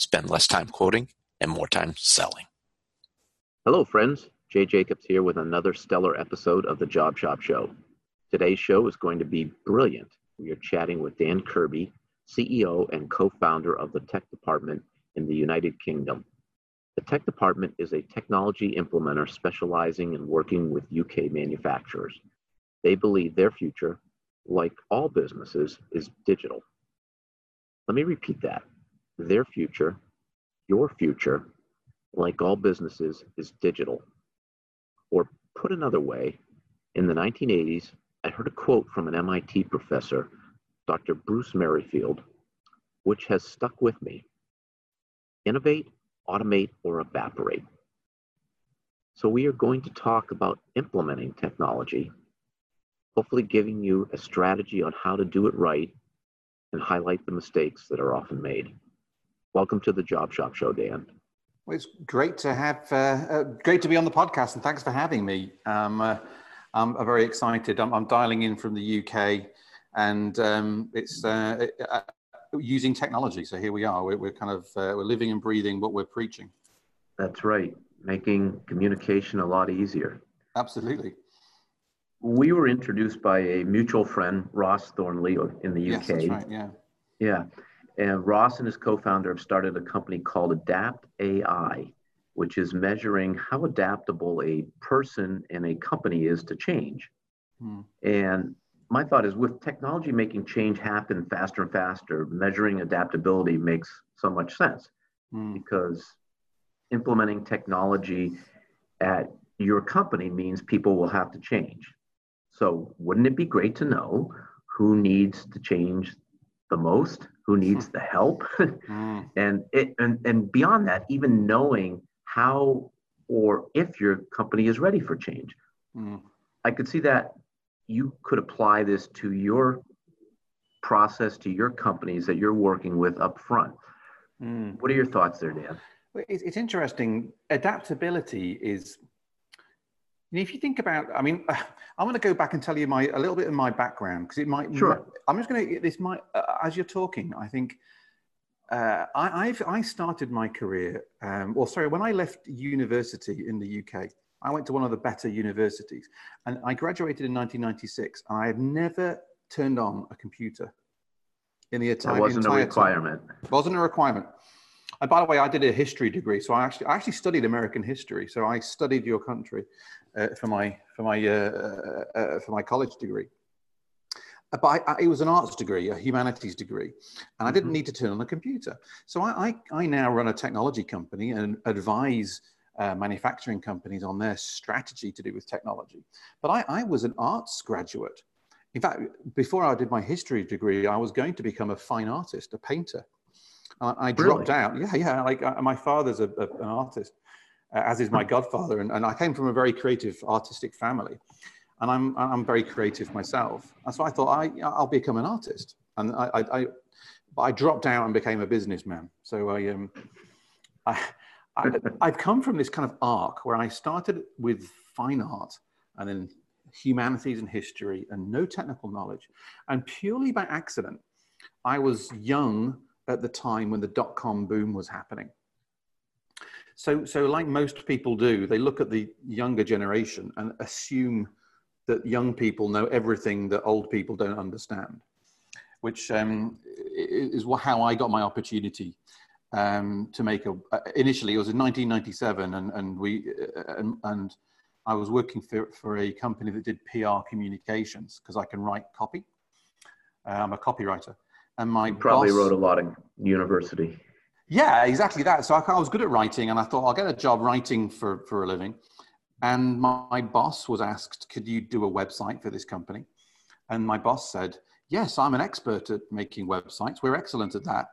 Spend less time quoting and more time selling. Hello, friends. Jay Jacobs here with another stellar episode of the Job Shop Show. Today's show is going to be brilliant. We are chatting with Dan Kirby, CEO and co founder of the tech department in the United Kingdom. The tech department is a technology implementer specializing in working with UK manufacturers. They believe their future, like all businesses, is digital. Let me repeat that. Their future, your future, like all businesses, is digital. Or put another way, in the 1980s, I heard a quote from an MIT professor, Dr. Bruce Merrifield, which has stuck with me. Innovate, automate, or evaporate. So, we are going to talk about implementing technology hopefully giving you a strategy on how to do it right and highlight the mistakes that are often made. Welcome to the Job Shop Show, Dan. Well, it's great to have, uh, uh, great to be on the podcast, and thanks for having me. Um, uh, I'm, I'm, very excited. I'm, I'm, dialing in from the UK, and um, it's uh, uh, using technology. So here we are. We're, we're kind of uh, we're living and breathing what we're preaching. That's right, making communication a lot easier. Absolutely we were introduced by a mutual friend, Ross Thornley, in the UK. Yes, that's right. Yeah. Yeah. And Ross and his co-founder have started a company called Adapt AI, which is measuring how adaptable a person and a company is to change. Hmm. And my thought is with technology making change happen faster and faster, measuring adaptability makes so much sense hmm. because implementing technology at your company means people will have to change. So wouldn't it be great to know who needs to change the most, who needs the help, mm. and it and, and beyond that, even knowing how or if your company is ready for change. Mm. I could see that you could apply this to your process to your companies that you're working with up front. Mm. What are your thoughts there, Dan? It's interesting. Adaptability is if you think about, I mean, I'm going to go back and tell you my a little bit of my background because it might. Sure. I'm just going to. This might, uh, as you're talking, I think uh, I, I've I started my career. Um, or sorry, when I left university in the UK, I went to one of the better universities, and I graduated in 1996, and I had never turned on a computer in the entire. It wasn't entire a requirement. Time. Wasn't a requirement. And by the way, I did a history degree, so I actually I actually studied American history. So I studied your country uh, for my for my uh, uh, uh for my college degree. But I, I, it was an arts degree, a humanities degree, and I didn't mm-hmm. need to turn on a computer. So I, I, I now run a technology company and advise uh, manufacturing companies on their strategy to do with technology. But I, I was an arts graduate. In fact, before I did my history degree, I was going to become a fine artist, a painter. I dropped really? out. Yeah, yeah. Like uh, my father's a, a, an artist, as is my godfather, and, and I came from a very creative, artistic family, and I'm I'm very creative myself. And so I thought I I'll become an artist, and I I, I, I dropped out and became a businessman. So I um I, I I've come from this kind of arc where I started with fine art, and then humanities and history, and no technical knowledge, and purely by accident, I was young at the time when the dot com boom was happening. So, so like most people do, they look at the younger generation and assume that young people know everything that old people don't understand, which um, is how I got my opportunity. um, to make a. Initially, it was in 1997, and and we uh, and, and I was working for for a company that did PR communications because I can write copy. Uh, I'm a copywriter, and my you probably boss, wrote a lot in university. Yeah, exactly that. So I, I was good at writing, and I thought I'll get a job writing for for a living. And my, my boss was asked, "Could you do a website for this company?" And my boss said, "Yes, I'm an expert at making websites. We're excellent at that."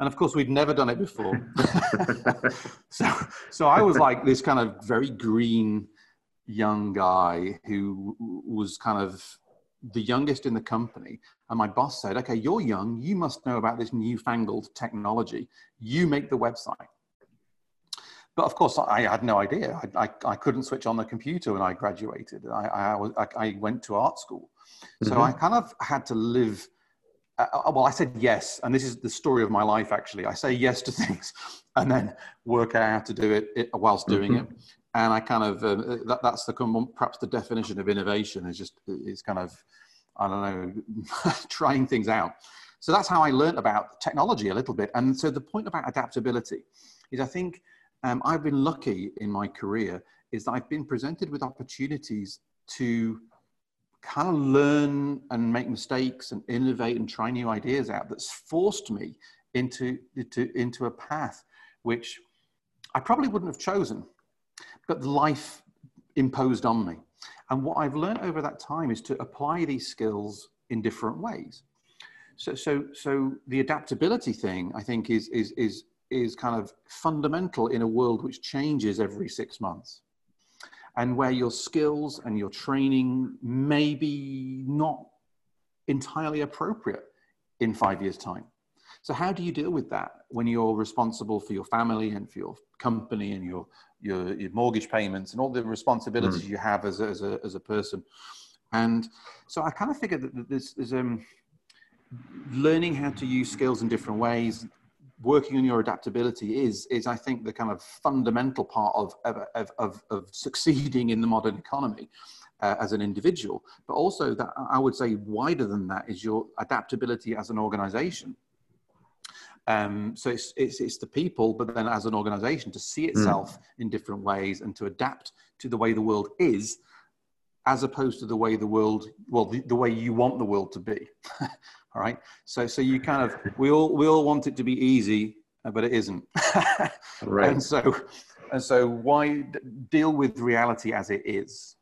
and of course we'd never done it before so so i was like this kind of very green young guy who was kind of the youngest in the company and my boss said okay you're young you must know about this newfangled technology you make the website but of course i had no idea i, I, I couldn't switch on the computer when i graduated i, I, was, I, I went to art school so mm-hmm. i kind of had to live uh, uh, well, I said yes, and this is the story of my life. Actually, I say yes to things, and then work out how to do it, it whilst doing mm-hmm. it. And I kind of uh, that, that's the perhaps the definition of innovation is just it's kind of I don't know trying things out. So that's how I learned about technology a little bit. And so the point about adaptability is I think um, I've been lucky in my career is that I've been presented with opportunities to kind of learn and make mistakes and innovate and try new ideas out that's forced me into, into, into a path which I probably wouldn't have chosen, but life imposed on me. And what I've learned over that time is to apply these skills in different ways. So, so, so the adaptability thing, I think, is, is, is, is kind of fundamental in a world which changes every six months and where your skills and your training may be not entirely appropriate in five years' time. So, how do you deal with that when you're responsible for your family and for your company and your, your, your mortgage payments and all the responsibilities mm. you have as a, as, a, as a person? And so, I kind of figured that there's, there's um, learning how to use skills in different ways, working on your adaptability is is I think the kind of fundamental part of of of, of succeeding in the modern economy. Uh, as an individual, but also that I would say wider than that is your adaptability as an organization. Um, so it's, it's, it's the people, but then as an organization to see hmm. itself mm. in different ways and to adapt to the way the world is, as opposed to the way the world, well, the, the way you want the world to be. All right. So so you kind of we all we all want it to be easy, uh, but it isn't. right. And so and so why deal with reality as it is?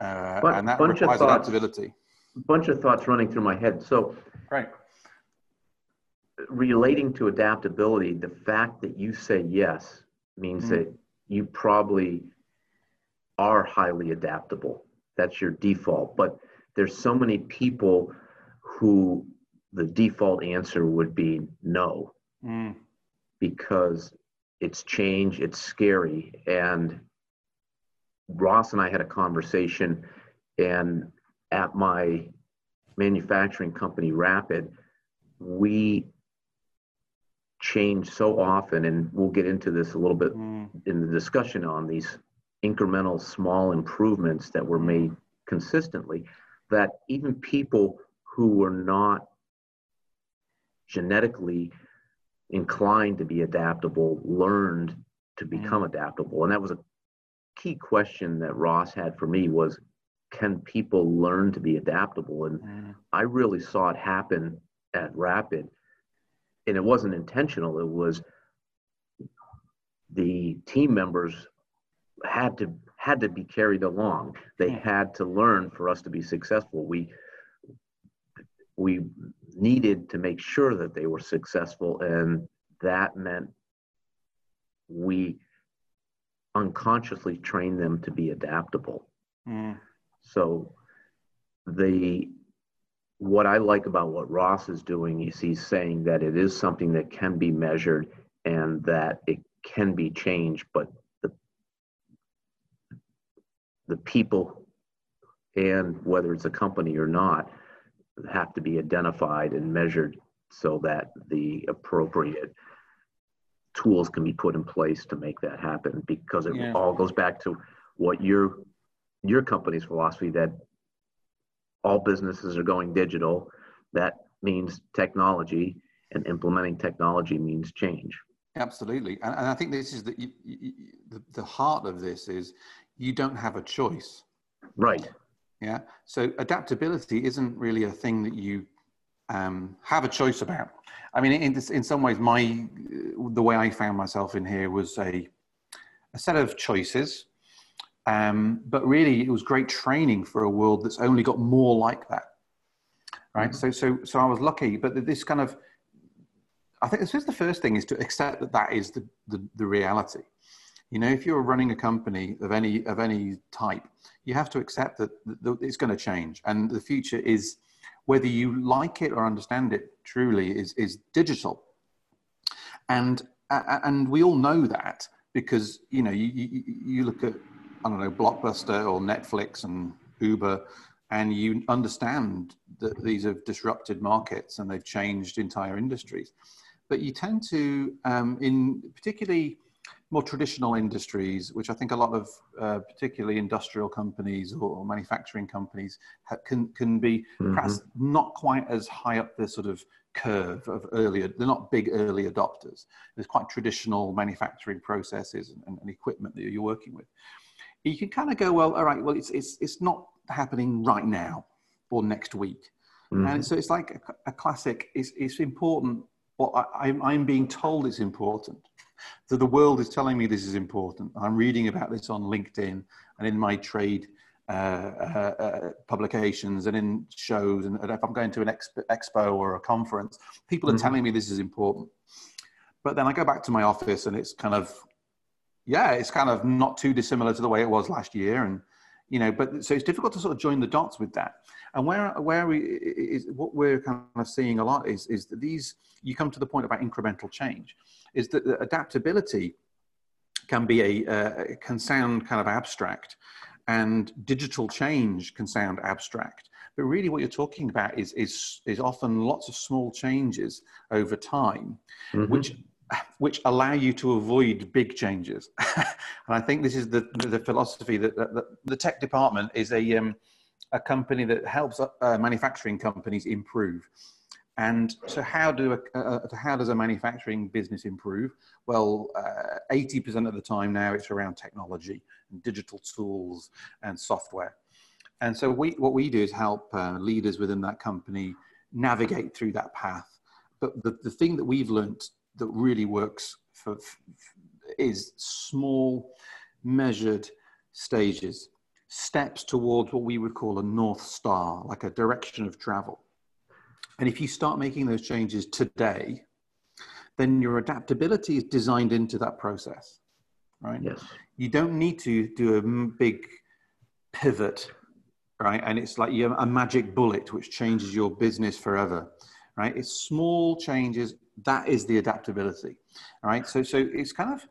Uh, and that bunch requires of thoughts, adaptability. Bunch of thoughts running through my head. So right. Relating to adaptability, the fact that you say yes means mm-hmm. that you probably are highly adaptable. That's your default. But there's so many people who the default answer would be no mm. because it's change it's scary and ross and i had a conversation and at my manufacturing company rapid we change so often and we'll get into this a little bit mm. in the discussion on these incremental small improvements that were made consistently that even people who were not genetically inclined to be adaptable learned to become mm. adaptable and that was a key question that ross had for me was can people learn to be adaptable and mm. i really saw it happen at rapid and it wasn't intentional it was the team members had to had to be carried along they mm. had to learn for us to be successful we we needed to make sure that they were successful and that meant we unconsciously trained them to be adaptable mm. so the what i like about what ross is doing is he's saying that it is something that can be measured and that it can be changed but the the people and whether it's a company or not have to be identified and measured so that the appropriate tools can be put in place to make that happen because it yeah. all goes back to what your your company's philosophy that all businesses are going digital that means technology and implementing technology means change Absolutely, and, and I think this is the, you, you, the the heart of this is you don't have a choice. Right. Yeah. So adaptability isn't really a thing that you um, have a choice about. I mean, in, in some ways, my the way I found myself in here was a a set of choices, um, but really it was great training for a world that's only got more like that. Right. Mm-hmm. So so so I was lucky, but this kind of I think this is the first thing is to accept that that is the, the, the reality. You know, if you're running a company of any of any type, you have to accept that it's going to change, and the future is, whether you like it or understand it, truly is is digital. And and we all know that because you know you, you, you look at I don't know Blockbuster or Netflix and Uber, and you understand that these have disrupted markets and they've changed entire industries but you tend to, um, in particularly more traditional industries, which I think a lot of uh, particularly industrial companies or, manufacturing companies ha- can can be mm-hmm. perhaps not quite as high up the sort of curve of earlier. They're not big early adopters. There's quite traditional manufacturing processes and, and equipment that you're working with. You can kind of go, well, all right, well, it's it's it's not happening right now or next week. Mm-hmm. And so it's like a, a classic. It's, it's important well, I, I'm being told it's important. So the world is telling me this is important. I'm reading about this on LinkedIn and in my trade uh, uh, uh, publications and in shows. And if I'm going to an expo, expo or a conference, people are mm-hmm. telling me this is important. But then I go back to my office and it's kind of, yeah, it's kind of not too dissimilar to the way it was last year. And, you know, but so it's difficult to sort of join the dots with that. And where where we is what we're kind of seeing a lot is is that these you come to the point about incremental change, is that adaptability can be a uh, can sound kind of abstract, and digital change can sound abstract. But really, what you're talking about is is is often lots of small changes over time, mm-hmm. which which allow you to avoid big changes. and I think this is the the philosophy that, that, that the tech department is a um, a company that helps uh, manufacturing companies improve. And so, how do a, uh, how does a manufacturing business improve? Well, uh, eighty uh, percent of the time now it's around technology and digital tools and software. And so, we what we do is help uh, leaders within that company navigate through that path. But the, the thing that we've learned that really works for, is small, measured stages steps towards what we would call a North Star, like a direction of travel. And if you start making those changes today, then your adaptability is designed into that process, right? Yes. You don't need to do a big pivot, right? And it's like you have a magic bullet which changes your business forever, right? It's small changes. That is the adaptability, right? So, so it's kind of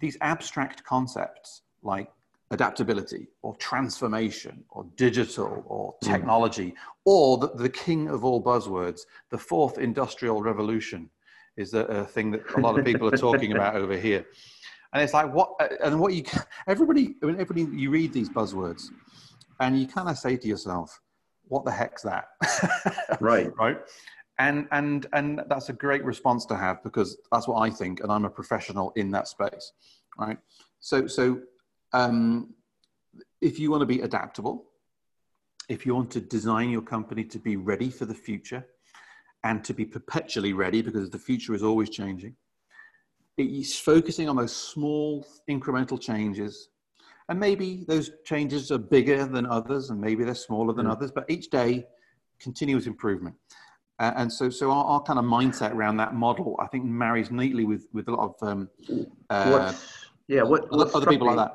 these abstract concepts like adaptability or transformation or digital or hmm. technology or the, the, king of all buzzwords the fourth industrial revolution is a, a thing that a lot of people are talking about over here and it's like what and what you everybody I mean, everybody you read these buzzwords and you kind of say to yourself what the heck's that right right and and and that's a great response to have because that's what i think and i'm a professional in that space right so so um, if you want to be adaptable, if you want to design your company to be ready for the future and to be perpetually ready because the future is always changing, it's focusing on those small incremental changes. And maybe those changes are bigger than others, and maybe they're smaller than mm. others, but each day, continuous improvement. Uh, and so, so our, our, kind of mindset around that model, I think, marries neatly with, with a lot of um, uh, yeah, what, what other people me, like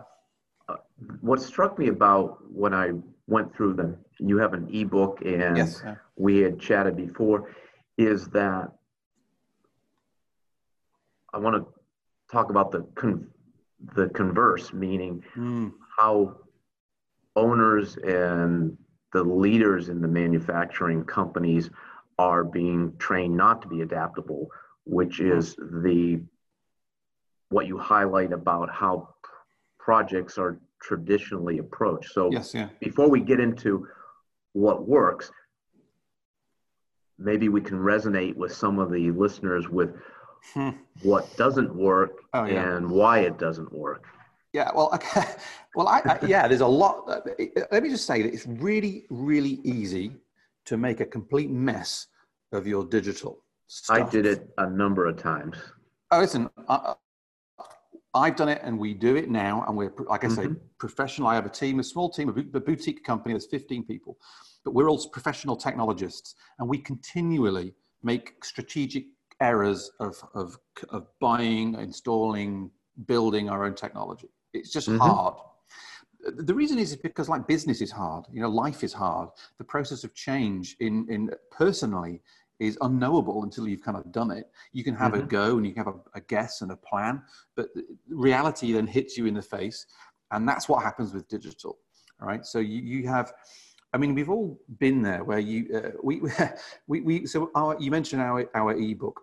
that. what struck me about when I went through them, you have an ebook and yes, we had chatted before, is that I want to talk about the con- the converse, meaning mm. how owners and the leaders in the manufacturing companies are being trained not to be adaptable, which is the what you highlight about how projects are traditionally approached. So yes, yeah. before we get into what works, maybe we can resonate with some of the listeners with hmm. what doesn't work oh, yeah. and why it doesn't work. Yeah, well, okay. well, I, I, yeah, there's a lot. Uh, let me just say that it's really, really easy to make a complete mess of your digital. Stuff. I did it a number of times. Oh, listen, I, I've done it, and we do it now, and we're like I say, mm-hmm. professional. I have a team, a small team, a boutique company. There's 15 people, but we're all professional technologists, and we continually make strategic errors of of, of buying, installing, building our own technology. It's just mm-hmm. hard. The reason is because like business is hard, you know, life is hard. The process of change in, in personally is unknowable until you've kind of done it. You can have mm-hmm. a go and you can have a, a guess and a plan, but reality then hits you in the face. And that's what happens with digital. All right. So you, you have, I mean, we've all been there where you, uh, we, we, we, so our, you mentioned our, our ebook,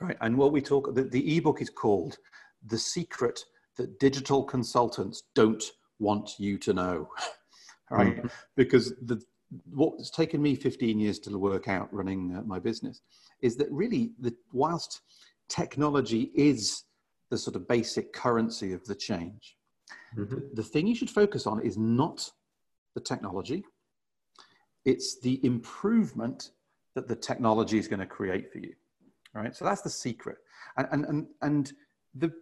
right? And what we talk, the, the ebook is called The Secret that digital consultants don't want you to know, right? Mm-hmm. Because the what's taken me 15 years to work out running uh, my business is that really, the, whilst technology is the sort of basic currency of the change, mm-hmm. the, the thing you should focus on is not the technology; it's the improvement that the technology is going to create for you. Right. So that's the secret. And and and, and the,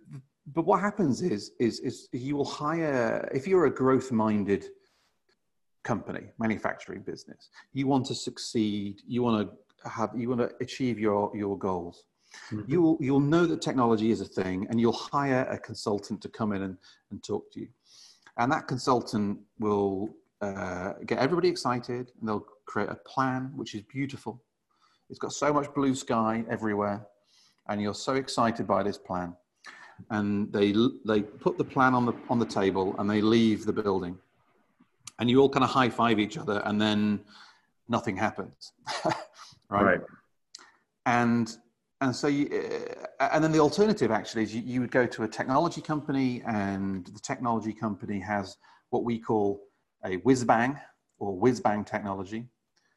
but what happens is, is, is you will hire, if you're a growth minded company, manufacturing business, you want to succeed, you want to have, you want to achieve your, your goals. Mm-hmm. You'll, you'll know that technology is a thing and you'll hire a consultant to come in and, and talk to you. And that consultant will uh, get everybody excited and they'll create a plan, which is beautiful. It's got so much blue sky everywhere. And you're so excited by this plan and they they put the plan on the on the table and they leave the building and you all kind of high five each other and then nothing happens right? right? and and so you uh, and then the alternative actually is you, you would go to a technology company and the technology company has what we call a whiz bang or whiz bang technology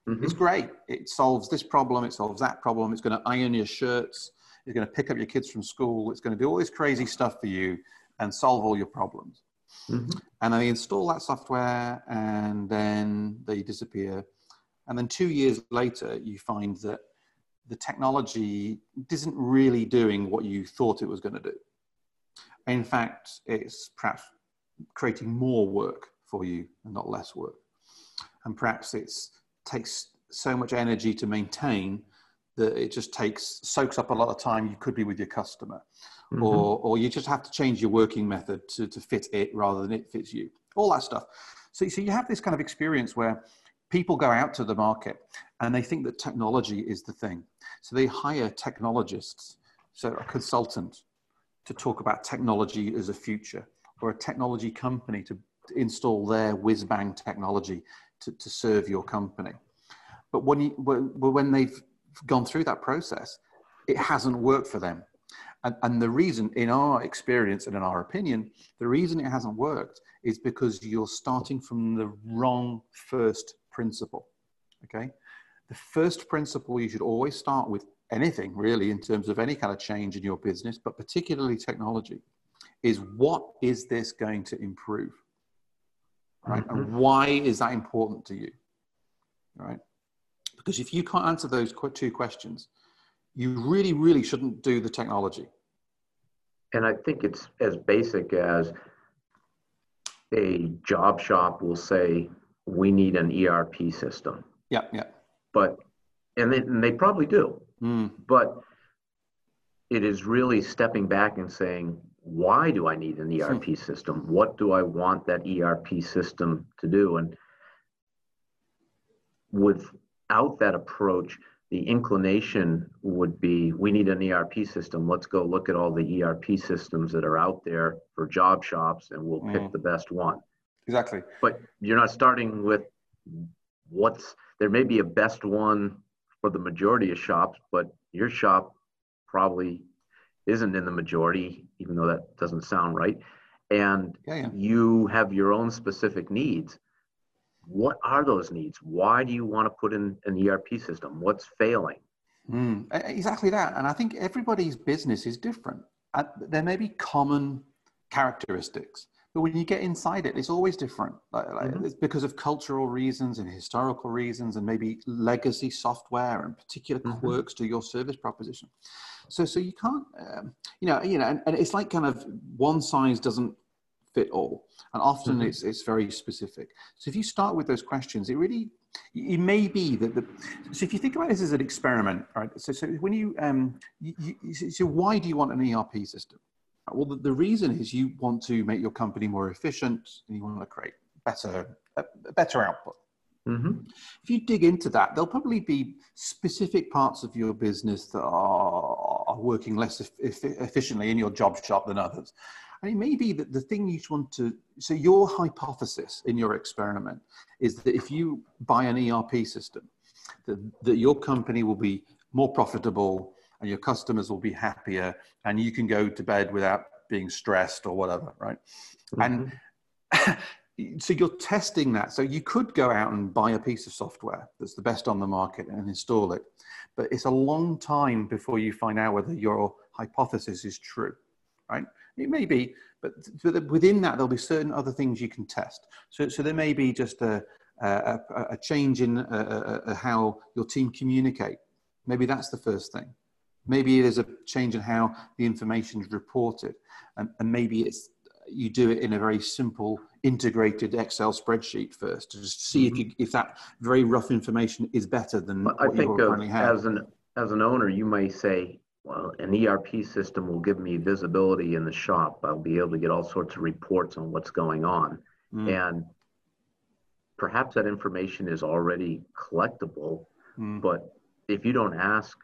mm-hmm. it's great it solves this problem it solves that problem it's going to iron your shirts it's going to pick up your kids from school. It's going to do all this crazy stuff for you and solve all your problems. Mm-hmm. And they install that software and then they disappear. And then two years later, you find that the technology isn't really doing what you thought it was going to do. In fact, it's perhaps creating more work for you and not less work. And perhaps it takes so much energy to maintain that it just takes soaks up a lot of time you could be with your customer. Mm-hmm. or or you just have to change your working method to, to fit it rather than it fits you. All that stuff. So, so you have this kind of experience where people go out to the market and they think that technology is the thing. So they hire technologists so a consultant to talk about technology as a future or a technology company to, install their whiz bang technology to, to serve your company. But when you when they've gone through that process, it hasn't worked for them. And, and the reason, in our experience and in our opinion, the reason it hasn't worked is because you're starting from the wrong first principle. Okay? The first principle you should always start with anything really in terms of any kind of change in your business, but particularly technology, is what is this going to improve? Right? Mm-hmm. And why is that important to you? Right? Because if you can't answer those two questions, you really, really shouldn't do the technology. And I think it's as basic as a job shop will say, we need an ERP system. Yeah, yeah. But, and they, and they probably do. Mm. But it is really stepping back and saying, why do I need an ERP hmm. system? What do I want that ERP system to do? And with without that approach, the inclination would be we need an ERP system. Let's go look at all the ERP systems that are out there for job shops and we'll pick mm. the best one. Exactly. But you're not starting with what's there may be a best one for the majority of shops, but your shop probably isn't in the majority, even though that doesn't sound right. And yeah, yeah. you have your own specific needs what are those needs? Why do you want to put in an ERP system? What's failing? Mm, exactly that. And I think everybody's business is different. Uh, there may be common characteristics, but when you get inside it, it's always different. Like, like mm-hmm. It's because of cultural reasons and historical reasons, and maybe legacy software and particular mm-hmm. quirks to your service proposition. So, so you can't, um, you know, you know, and, and, it's like kind of one size doesn't fit all, and often mm-hmm. it's it's very specific. So if you start with those questions, it really it may be that the so if you think about this as an experiment right so, so when you um you, you, so why do you want an erp system well the, the, reason is you want to make your company more efficient and you want to create better a, better output mm-hmm. if you dig into that there'll probably be specific parts of your business that are, are working less e- efficiently in your job shop than others and it may be that the thing you want to, so your hypothesis in your experiment is that if you buy an ERP system, that, that your company will be more profitable and your customers will be happier and you can go to bed without being stressed or whatever, right? Mm-hmm. And so you're testing that. So you could go out and buy a piece of software that's the best on the market and install it. But it's a long time before you find out whether your hypothesis is true, right? It may be, but within that, there'll be certain other things you can test. So, so there may be just a, a, a change in a, a, how your team communicate. Maybe that's the first thing. Maybe there's a change in how the information is reported. And, and maybe it's you do it in a very simple integrated Excel spreadsheet first to just see mm-hmm. if you, if that very rough information is better than I think uh, as an as an owner, you may say, well, an ERP system will give me visibility in the shop. I'll be able to get all sorts of reports on what's going on. Mm. And perhaps that information is already collectible, mm. but if you don't ask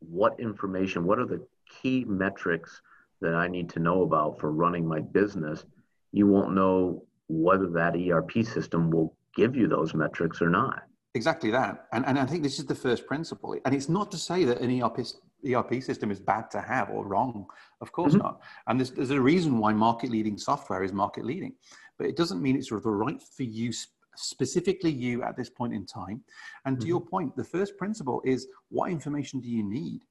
what information, what are the key metrics that I need to know about for running my business, you won't know whether that ERP system will give you those metrics or not. Exactly that. And, and I think this is the first principle. And it's not to say that an ERP ERP system is bad to have or wrong. Of course mm-hmm. not. And there's, there's a reason why market leading software is market leading, but it doesn't mean it's sort of the right for you, specifically you at this point in time. And mm-hmm. to your point, the first principle is what information do you need?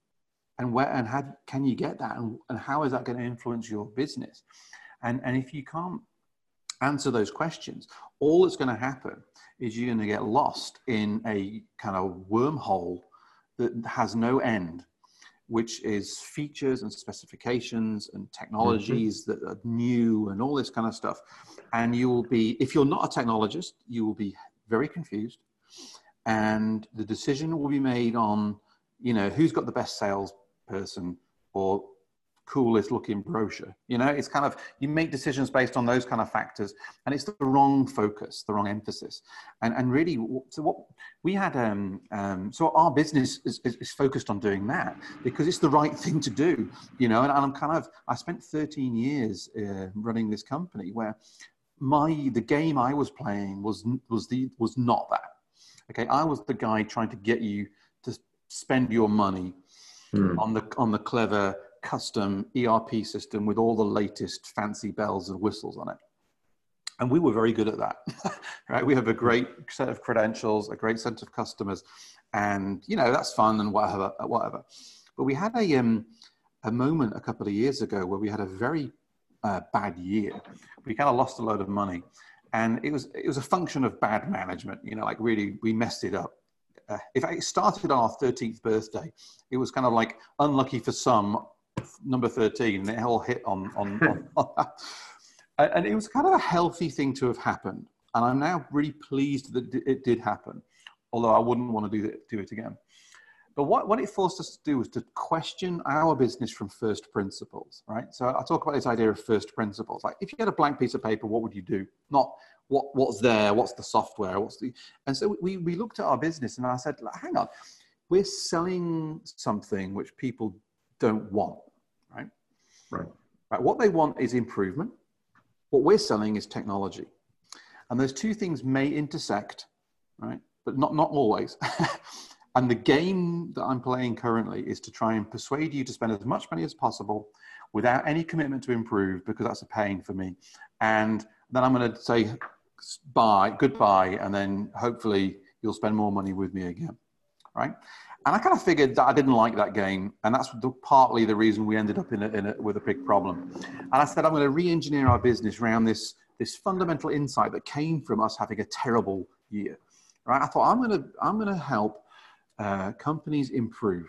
And where and how can you get that? And, and how is that going to influence your business? And, and if you can't answer those questions, all that's going to happen is you're going to get lost in a kind of wormhole that has no end which is features and specifications and technologies mm-hmm. that are new and all this kind of stuff. And you will be, if you're not a technologist, you will be very confused. And the decision will be made on, you know, who's got the best salesperson or coolest looking brochure. You know, it's kind of, you make decisions based on those kind of factors and it's the wrong focus, the wrong emphasis. And, and really, so what we had, um, um, so our business is, is, is, focused on doing that because it's the right thing to do, you know, and, and I'm kind of, I spent 13 years uh, running this company where my, the game I was playing was, was the, was not that. Okay. I was the guy trying to get you to spend your money mm. on the, on the clever, custom ERP system with all the latest fancy bells and whistles on it. And we were very good at that, right? We have a great set of credentials, a great set of customers, and you know that's fun and whatever, whatever. But we had a um, a moment a couple of years ago where we had a very uh, bad year. We kind of lost a load of money, and it was it was a function of bad management. You know, like really we messed it up. Uh, if it started on our 13th birthday, it was kind of like unlucky for some, number 13 and it all hit on, on, on, on that. And it was kind of a healthy thing to have happened. And I'm now really pleased that it did happen, although I wouldn't want to do it, do it again. But what, what it forced us to do was to question our business from first principles, right? So I talk about this idea of first principles. Like if you had a blank piece of paper, what would you do? Not what, what's there, what's the software, what's the... And so we, we looked at our business and I said, hang on, we're selling something which people don't want. Right. right. What they want is improvement. What we're selling is technology. And those two things may intersect, right? But not, not always. and the game that I'm playing currently is to try and persuade you to spend as much money as possible without any commitment to improve because that's a pain for me. And then I'm going to say bye, goodbye, and then hopefully you'll spend more money with me again. right? And I kind of figured that I didn't like that game, and that's the, partly the reason we ended up in, a, in a, with a big problem. And I said I'm going to re-engineer our business around this this fundamental insight that came from us having a terrible year. Right? I thought I'm going to I'm going to help uh, companies improve,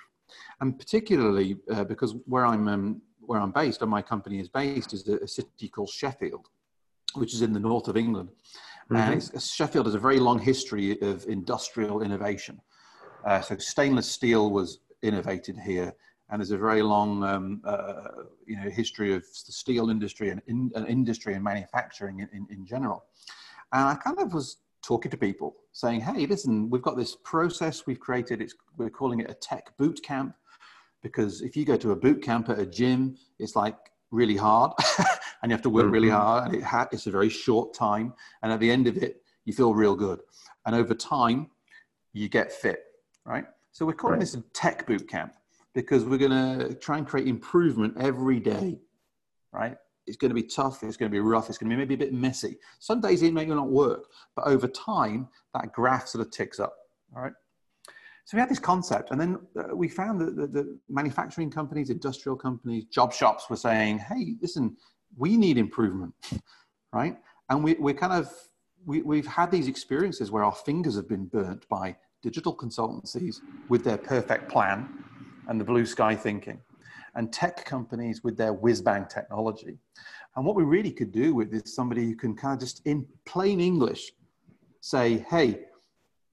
and particularly uh, because where I'm um, where I'm based, and my company is based, is a, city called Sheffield, which is in the north of England. Mm-hmm. And Sheffield has a very long history of industrial innovation. Uh, so stainless steel was innovated here, and there's a very long, um, uh, you know, history of the steel industry and, in, uh, industry and manufacturing in, in, in general. And I kind of was talking to people saying, hey, listen, we've got this process we've created. It's, we're calling it a tech boot camp because if you go to a boot camp at a gym, it's like really hard and you have to work really mm-hmm. hard and it ha- it's a very short time. And at the end of it, you feel real good. And over time, you get fit, right? So we're calling right. this a tech boot camp because we're going to try and create improvement every day, right? It's going to be tough. It's going to be rough. It's going to be maybe a bit messy. Some days it may not work, but over time, that graph sort of ticks up. All right. So we had this concept, and then uh, we found that the, the, manufacturing companies, industrial companies, job shops were saying, "Hey, listen, we need improvement, right?" And we, we're kind of we, we've had these experiences where our fingers have been burnt by digital consultancies with their perfect plan and the blue sky thinking and tech companies with their whiz bang technology. And what we really could do with is somebody who can kind of just in plain English say, hey,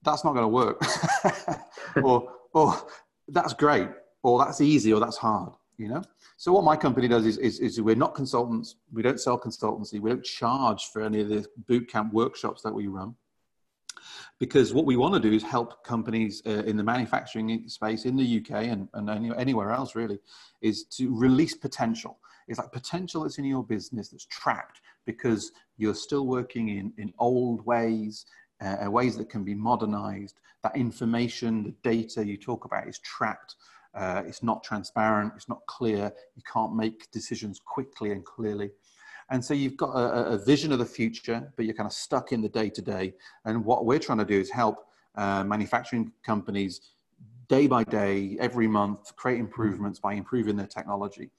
that's not going to work, or, or that's great, or that's easy, or that's hard, you know? So what my company does is, is, is, we're not consultants. We don't sell consultancy. We don't charge for any of the boot camp workshops that we run because what we want to do is help companies uh, in the manufacturing space in the UK and, and anywhere else really is to release potential. It's like potential that's in your business that's trapped because you're still working in, in old ways, uh, ways that can be modernized. That information, the data you talk about is trapped. Uh, it's not transparent, it's not clear, you can't make decisions quickly and clearly. And so you've got a, a vision of the future, but you're kind of stuck in the day to day. And what we're trying to do is help uh, manufacturing companies day by day, every month, create improvements by improving their technology.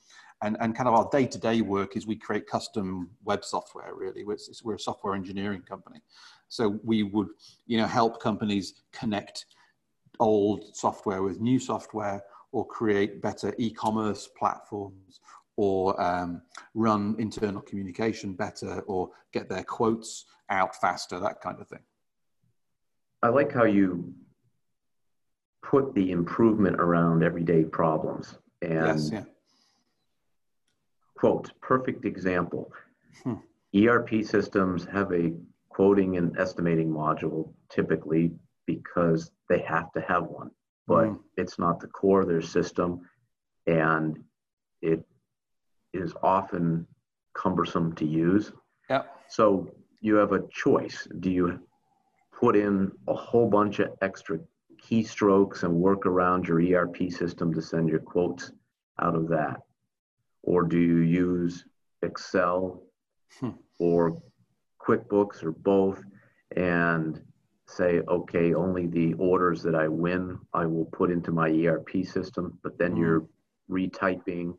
And, and kind of our day to day work is we create custom web software, really. We're, we're a software engineering company. So we would you know, help companies connect old software with new software or create better e-commerce platforms or um, run internal communication better or get their quotes out faster, that kind of thing. I like how you put the improvement around everyday problems and yes, yeah. quote, perfect example. Hmm. ERP systems have a quoting and estimating module typically because they have to have one, but mm. it's not the core of their system and it is often cumbersome to use. Yeah. So you have a choice. Do you put in a whole bunch of extra keystrokes and work around your ERP system to send your quotes out of that? Or do you use Excel hmm. or QuickBooks or both and say, okay, only the orders that I win, I will put into my ERP system, but then mm. you're retyping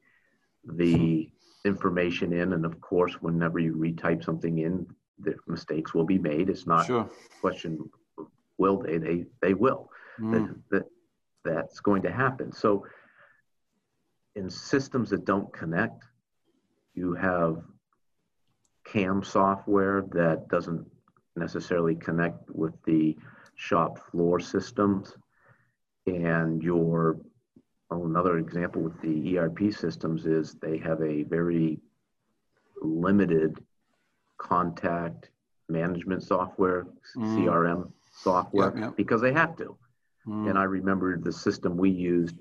the information in. And of course, whenever you retype something in, the mistakes will be made. It's not sure. a question will they, they, they will. Mm. That, that, that's going to happen. So in systems that don't connect, you have CAM software that doesn't necessarily connect with the shop floor systems and your another example with the ERP systems is they have a very limited contact management software, mm. CRM software, yep, yep. because they have to. Mm. And I remember the system we used,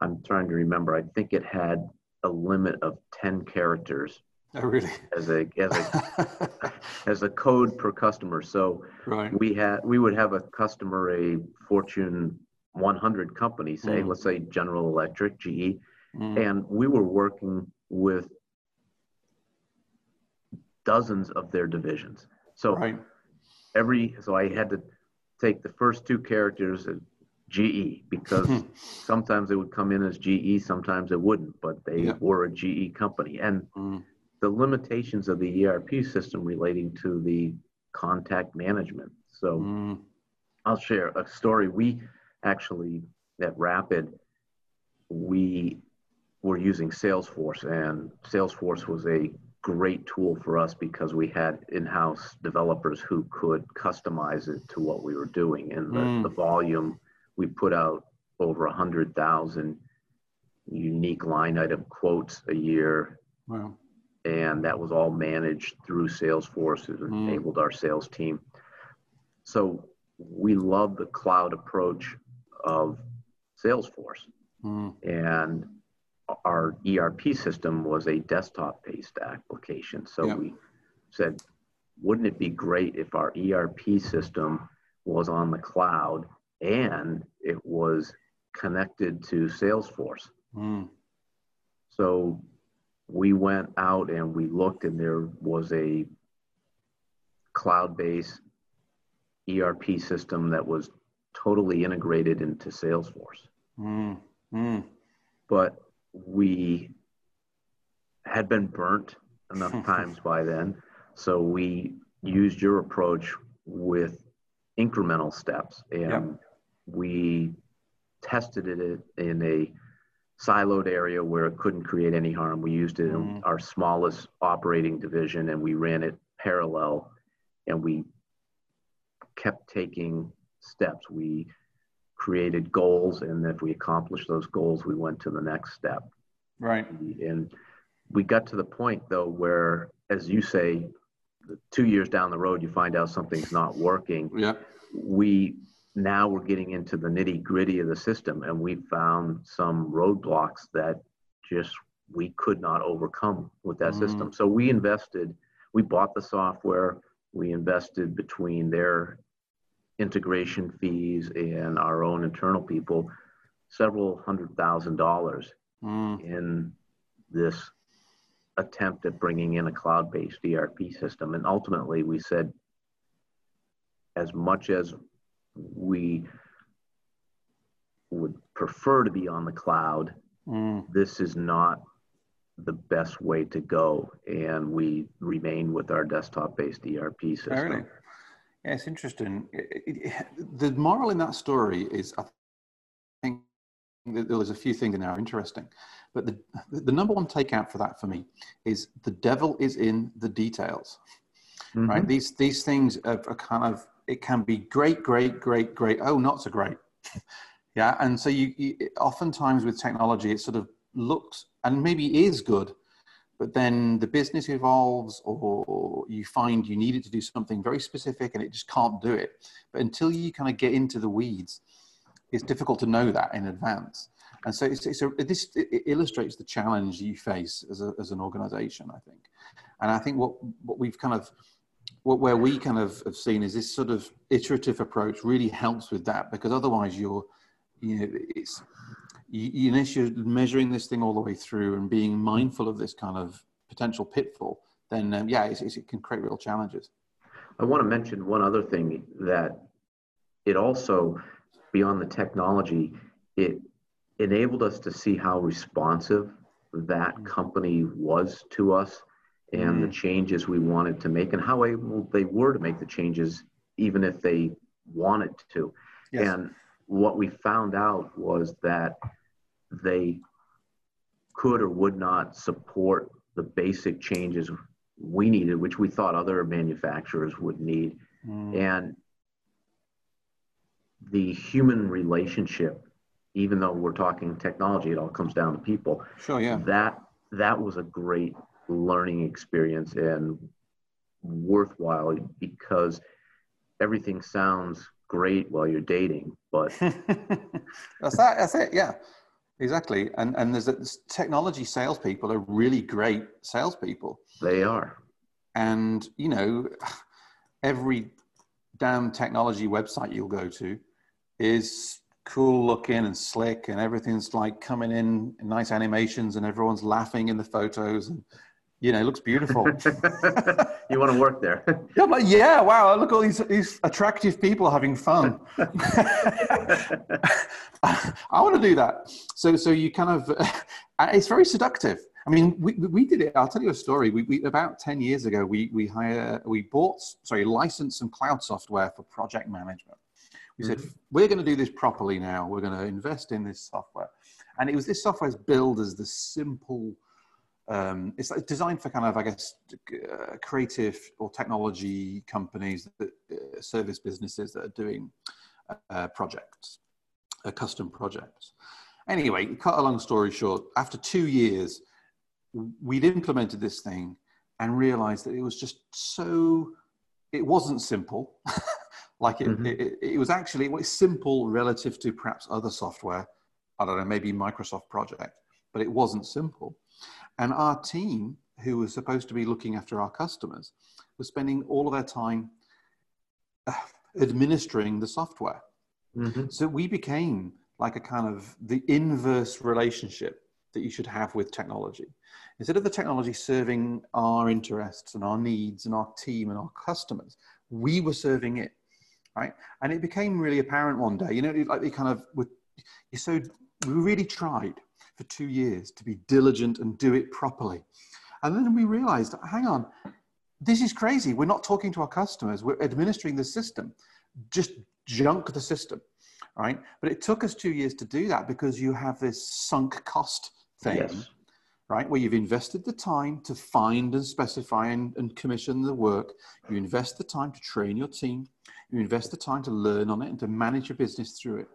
I'm trying to remember, I think it had a limit of 10 characters. Oh, really? As a as a as a code per customer. So right. we had we would have a customer, a Fortune 100 companies, say, mm. let's say General Electric, GE, mm. and we were working with dozens of their divisions. So right. every, so I had to take the first two characters, of GE because sometimes they would come in as GE, sometimes it wouldn't, but they Yeah. were a GE company. And Mm. the limitations of the ERP system relating to the contact management. So Mm. I'll share a story. We actually at Rapid, we were using Salesforce, and Salesforce was a great tool for us because we had in-house developers who could customize it to what we were doing. And the, Mm. the volume we put out over a hundred thousand unique line item quotes a year Wow. and that was all managed through Salesforce. It Mm. enabled our sales team. So we love the cloud approach of Salesforce, Mm. and our ERP system was a desktop-based application. So Yeah. we said, wouldn't it be great if our ERP system was on the cloud and it was connected to Salesforce? Mm. So we went out and we looked, and there was a cloud based ERP system that was totally integrated into Salesforce. Mm. Mm. But we had been burnt enough times by then. So we used your approach with incremental steps and Yep. we tested it in a siloed area where it couldn't create any harm. We used it in Mm. our smallest operating division and we ran it parallel and we kept taking steps. We created goals and if we accomplished those goals, we went to the next step. Right. And we got to the point though where, as you say, two years down the road, you find out something's not working. Yeah. We now we're getting into the nitty gritty of the system, and we found some roadblocks that just we could not overcome with that Mm. system. So we invested, we bought the software, we invested between their integration fees and our own internal people several hundred thousand dollars Mm. in this attempt at bringing in a cloud-based ERP system. And ultimately, we said, as much as we would prefer to be on the cloud, Mm. this is not the best way to go. And we remain with our desktop-based ERP system. Yeah, it's interesting. It- it- the moral in that story is, I think that there's a few things in there are interesting, but the the number one takeout for that for me is the devil is in the details. Right? Mhm. These these things are, are kind of it can be great, great, great, great. Oh, not so great. yeah, and so you, you oftentimes with technology, it sort of looks and maybe is good, but then the business evolves or you find you need it to do something very specific and it just can't do it. But until you kind of get into the weeds it's difficult to know that in advance. And so it's, it's a, this it illustrates the challenge you face as, a, as an organization i think. And i think what what we've kind of what where we kind of have seen is this sort of iterative approach really helps with that because otherwise you're you know it's you, unless you're measuring this thing all the way through and being mindful of this kind of potential pitfall, then um, yeah, it's, it's, it can create real challenges. I want to mention one other thing that it also, beyond the technology, it enabled us to see how responsive that company was to us and the changes we wanted to make and how able they were to make the changes even if they wanted to. Yes. And what we found out was that they could or would not support the basic changes we needed, which we thought other manufacturers would need. Mm. And the human relationship, even though we're talking technology, it all comes down to people. Sure, yeah. That that was a great learning experience and worthwhile because everything sounds great while you're dating, but that's that. That's it. Yeah, exactly. And and there's a, this technology salespeople are really great salespeople, they are. and you know, every damn technology website you'll go to is cool looking and slick, and everything's like coming in, in nice animations, and everyone's laughing in the photos, and You know, it looks beautiful. you want to work there? yeah, but yeah, wow! Look at all these these attractive people having fun. I want to do that. So, so you kind of, it's very seductive. I mean, we, we did it. I'll tell you a story. We, we about ten years ago, we we hire we bought sorry licensed some cloud software for project management. We mm-hmm. said we're going to do this properly now. We're going to invest in this software, and it was this software is billed as the simple. Um, it's designed for kind of, I guess, uh, creative or technology companies, that, uh, service businesses that are doing uh, projects, uh, custom projects. Anyway, cut a long story short, after two years, we'd implemented this thing and realized that it was just so it wasn't simple like it, mm-hmm. it, it, was actually it was simple relative to perhaps other software i don't know maybe microsoft project but it wasn't simple and our team who was supposed to be looking after our customers was spending all of their time uh, administering the software mm-hmm. so we became like a kind of the inverse relationship that you should have with technology. Instead of the technology serving our interests and our needs and our team and our customers, we were serving it, right? And it became really apparent one day, you know, like we kind of, were, so we really tried for two years to be diligent and do it properly. And then we realized, hang on, this is crazy. We're not talking to our customers. We're administering the system. Just junk the system, right? But it took us two years to do that because you have this sunk cost thing, yes. right? Where you've invested the time to find and specify and, and commission the work. You invest the time to train your team. You invest the time to learn on it and to manage your business through it.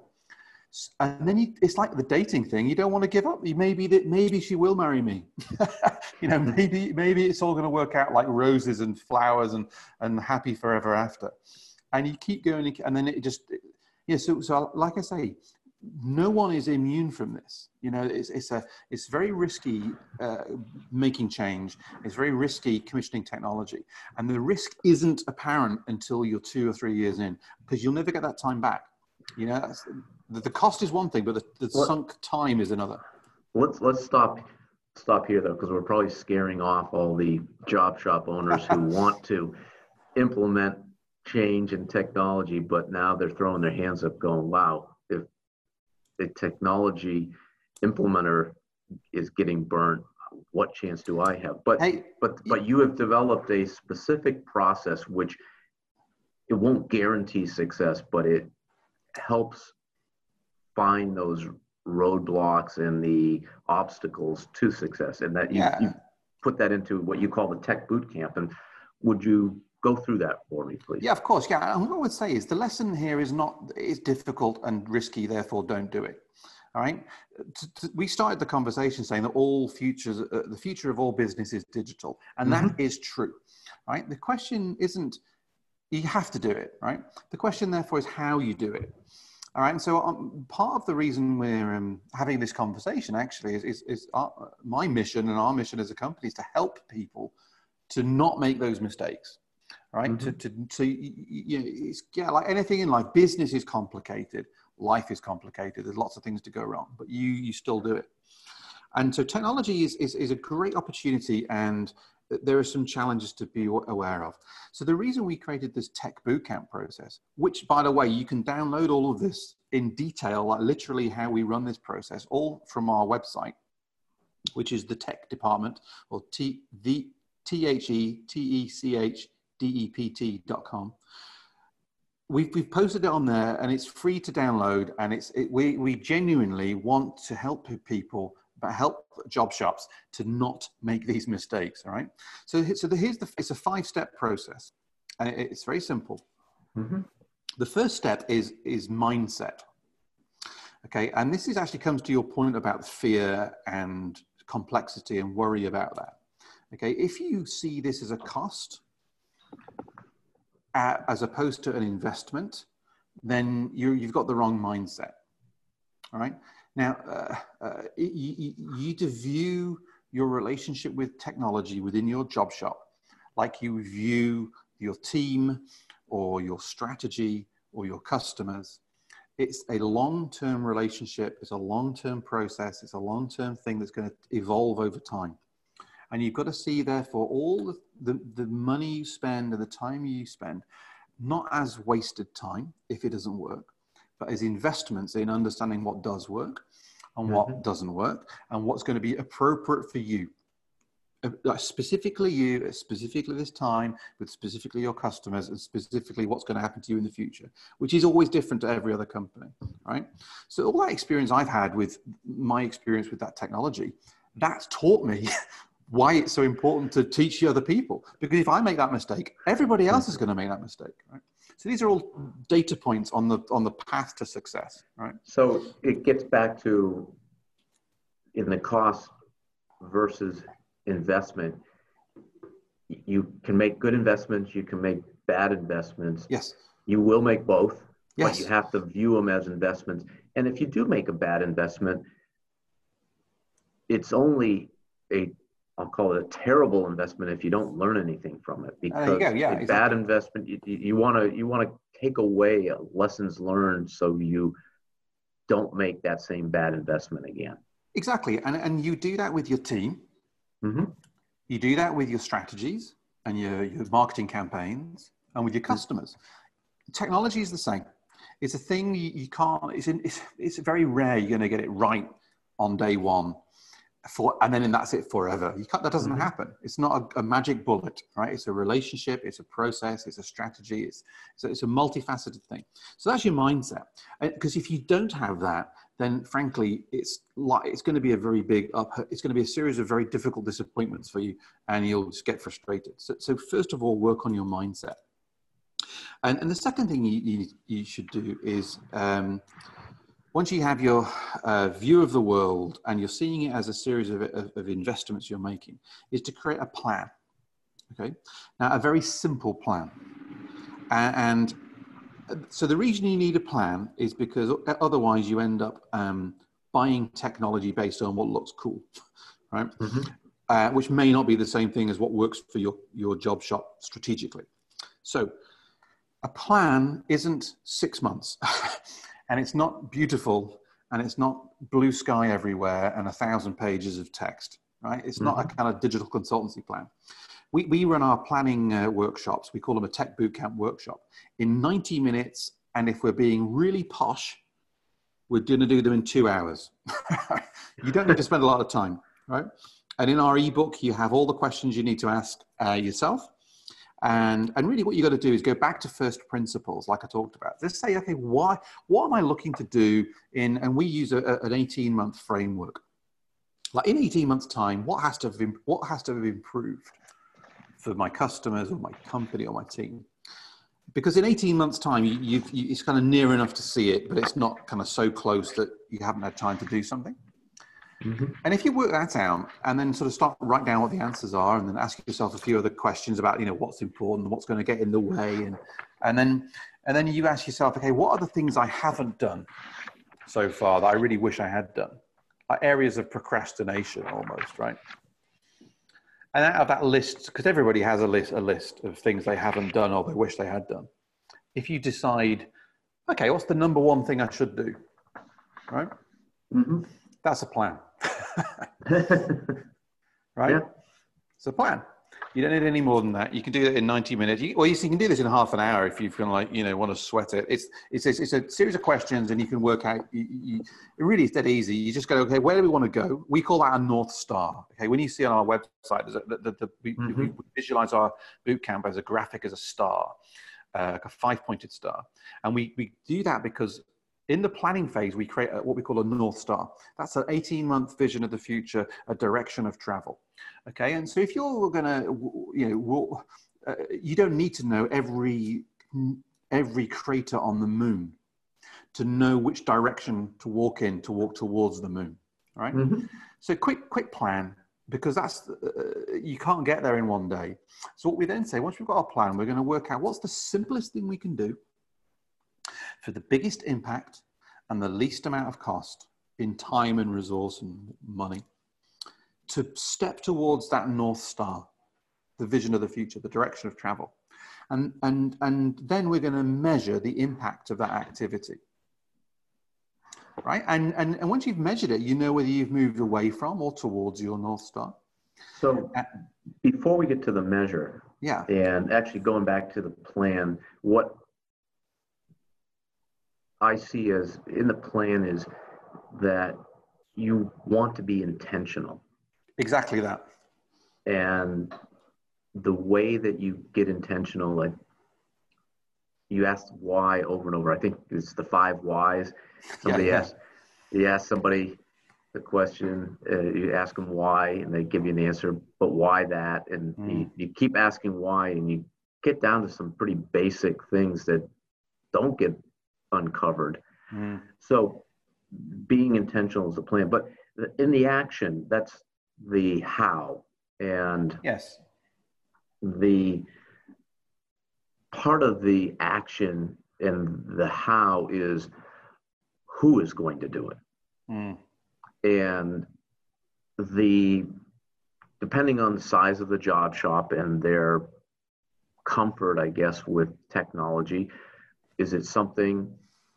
And then you, it's like the dating thing. You don't want to give up. Maybe that maybe she will marry me. you know, maybe maybe it's all going to work out like roses and flowers and and happy forever after. And you keep going, and then it just yeah. So so like I say, no one is immune from this. You know, it's, it's a it's very risky uh, making change. It's very risky commissioning technology, and the risk isn't apparent until you're two or three years in, because you'll never get that time back. You know, the, the cost is one thing, but the, the sunk time is another. Let's let's stop stop here though, because we're probably scaring off all the job shop owners who want to implement change in technology, but now they're throwing their hands up, going, "Wow." If the technology implementer is getting burnt what chance do i have but hey, but but you have developed a specific process which it won't guarantee success but it helps find those roadblocks and the obstacles to success and that you, yeah. you put that into what you call the tech boot camp and would you go through that for me, please? Yeah, of course. Yeah, and what I would say is the lesson here is not it's difficult and risky, therefore don't do it. All right. We started the conversation saying that all futures, uh, the future of all business is digital, and mm-hmm. that is true. Right. The question isn't you have to do it. Right. The question, therefore, is how you do it. All right. And so um, part of the reason we're um, having this conversation actually is, is, is our, my mission and our mission as a company is to help people to not make those mistakes right? Mm-hmm. To, to, you know, it's, yeah, like anything in life, business is complicated, life is complicated. There's lots of things to go wrong, but you you still do it. And so technology is, is, is a great opportunity and there are some challenges to be aware of. So the reason we created this tech bootcamp process, which by the way, you can download all of this in detail, like literally how we run this process, all from our website, which is the tech department or T, the T-H-E-T-E-C-H dept.com. We've, we've posted it on there and it's free to download and it's it, we, we genuinely want to help people but help job shops to not make these mistakes all right so, so the, here's the it's a five step process it's very simple mm-hmm. the first step is is mindset okay and this is actually comes to your point about fear and complexity and worry about that okay if you see this as a cost uh, as opposed to an investment, then you, you've got the wrong mindset. All right. Now, uh, uh, you, you to view your relationship with technology within your job shop like you view your team or your strategy or your customers. It's a long term relationship, it's a long term process, it's a long term thing that's going to evolve over time. And you've got to see, therefore, all the, the, the money you spend and the time you spend, not as wasted time if it doesn't work, but as investments in understanding what does work and mm-hmm. what doesn't work and what's going to be appropriate for you. Uh, specifically you specifically this time with specifically your customers and specifically what's going to happen to you in the future which is always different to every other company right? So all that experience i've had with my experience with that technology that's taught me why it's so important to teach the other people. Because if i make that mistake everybody else is going to make that mistake right so these are all data points on the on the path to success right so it gets back to in the cost versus investment, you can make good investments, you can make bad investments. Yes. You will make both, yes. but you have to view them as investments. And if you do make a bad investment, it's only a I'll call it a terrible investment if you don't learn anything from it. Because yeah, a exactly. bad investment, you want to you want to take away lessons learned so you don't make that same bad investment again. Exactly, and and you do that with your team. Mm-hmm. You do that with your strategies and your, your marketing campaigns and with your customers. Technology is the same. It's a thing you, you can't, it's, in, it's, it's very rare you're going to get it right on day one for, and then that's it forever. You can't, that doesn't mm-hmm. happen. It's not a, a, magic bullet, right? It's a relationship, it's a process, it's a strategy, it's, it's, a, it's a multifaceted thing. So that's your mindset. Because if you don't have that, then frankly, it's like it's going to be a very big up. It's going to be a series of very difficult disappointments for you, and you'll just get frustrated. So, so first of all, work on your mindset. And, and the second thing you, you, you should do is um, once you have your uh, view of the world and you're seeing it as a series of, of, of investments you're making, is to create a plan. Okay, now a very simple plan, and so the reason you need a plan is because otherwise you end up um, buying technology based on what looks cool, right? Mm-hmm. Uh, which may not be the same thing as what works for your, your job shop strategically. So a plan isn't six months and it's not beautiful and it's not blue sky everywhere and a thousand pages of text, right? It's mm-hmm. not a mm-hmm. kind of digital consultancy plan. We, we run our planning uh, workshops, we call them a tech bootcamp workshop, in 90 minutes. And if we're being really posh, we're going to do them in two hours. you don't need to spend a lot of time, right? And in our ebook, you have all the questions you need to ask uh, yourself. And, and really what you got to do is go back to first principles, like I talked about. Just say, okay, why, what am I looking to do in, and we use a, a, an 18 month framework. Like in 18 months time, what has to have, what has to have improved? for my customers or my company or my team. Because in 18 months' time, you, you, it's kind of near enough to see it, but it's not kind of so close that you haven't had time to do something. Mm-hmm. And if you work that out and then sort of start write down what the answers are and then ask yourself a few other questions about, you know, what's important, what's going to get in the way. And, and then, and then you ask yourself, okay, what are the things I haven't done so far that I really wish I had done? Like areas of procrastination almost, right? And out of that list, because everybody has a list, a list of things they haven't done or they wish they had done. If you decide, okay, what's the number one thing I should do? Right? Mm-hmm. That's a plan. right? Yeah. It's a plan. You don't need any more than that. You can do it in 90 minutes. You, well, you, can do this in half an hour if you feel like, you know, want to sweat it. It's, it's, it's, it's a series of questions and you can work out, you, you, it really is dead easy. You just go, okay, where do we want to go? We call that a North Star. Okay. When you see on our website, there's a, the, the, the, we, mm-hmm. we, visualize our boot camp as a graphic, as a star, uh, like a five pointed star. And we, we do that because in the planning phase, we create a, what we call a North Star. That's an 18 month vision of the future, a direction of travel. Okay, and so if you're gonna, you know, uh, you don't need to know every every crater on the moon to know which direction to walk in to walk towards the moon. Right. Mm-hmm. So quick quick plan because that's uh, you can't get there in one day. So what we then say, once we've got our plan, we're going to work out what's the simplest thing we can do for the biggest impact and the least amount of cost in time and resource and money to step towards that North Star, the vision of the future, the direction of travel. And, and, and then we're going to measure the impact of that activity. Right? And, and, and once you've measured it, you know whether you've moved away from or towards your North Star. So before we get to the measure, Yeah. and actually going back to the plan, what I see as in the plan is that you want to be intentional. Exactly that. And the way that you get intentional, like you asked why over and over. I think it's the five whys. Somebody yeah. asked, you ask somebody the question, uh, you ask them why, and they give you an answer, but why that? And Mm. you, you keep asking why, and you get down to some pretty basic things that don't get uncovered. Mm. So being intentional is the plan, but in the action, that's the how. And Yes. the part of the action and the how is who is going to do it Mm. and the depending on the size of the job shop and their comfort i guess with technology is it something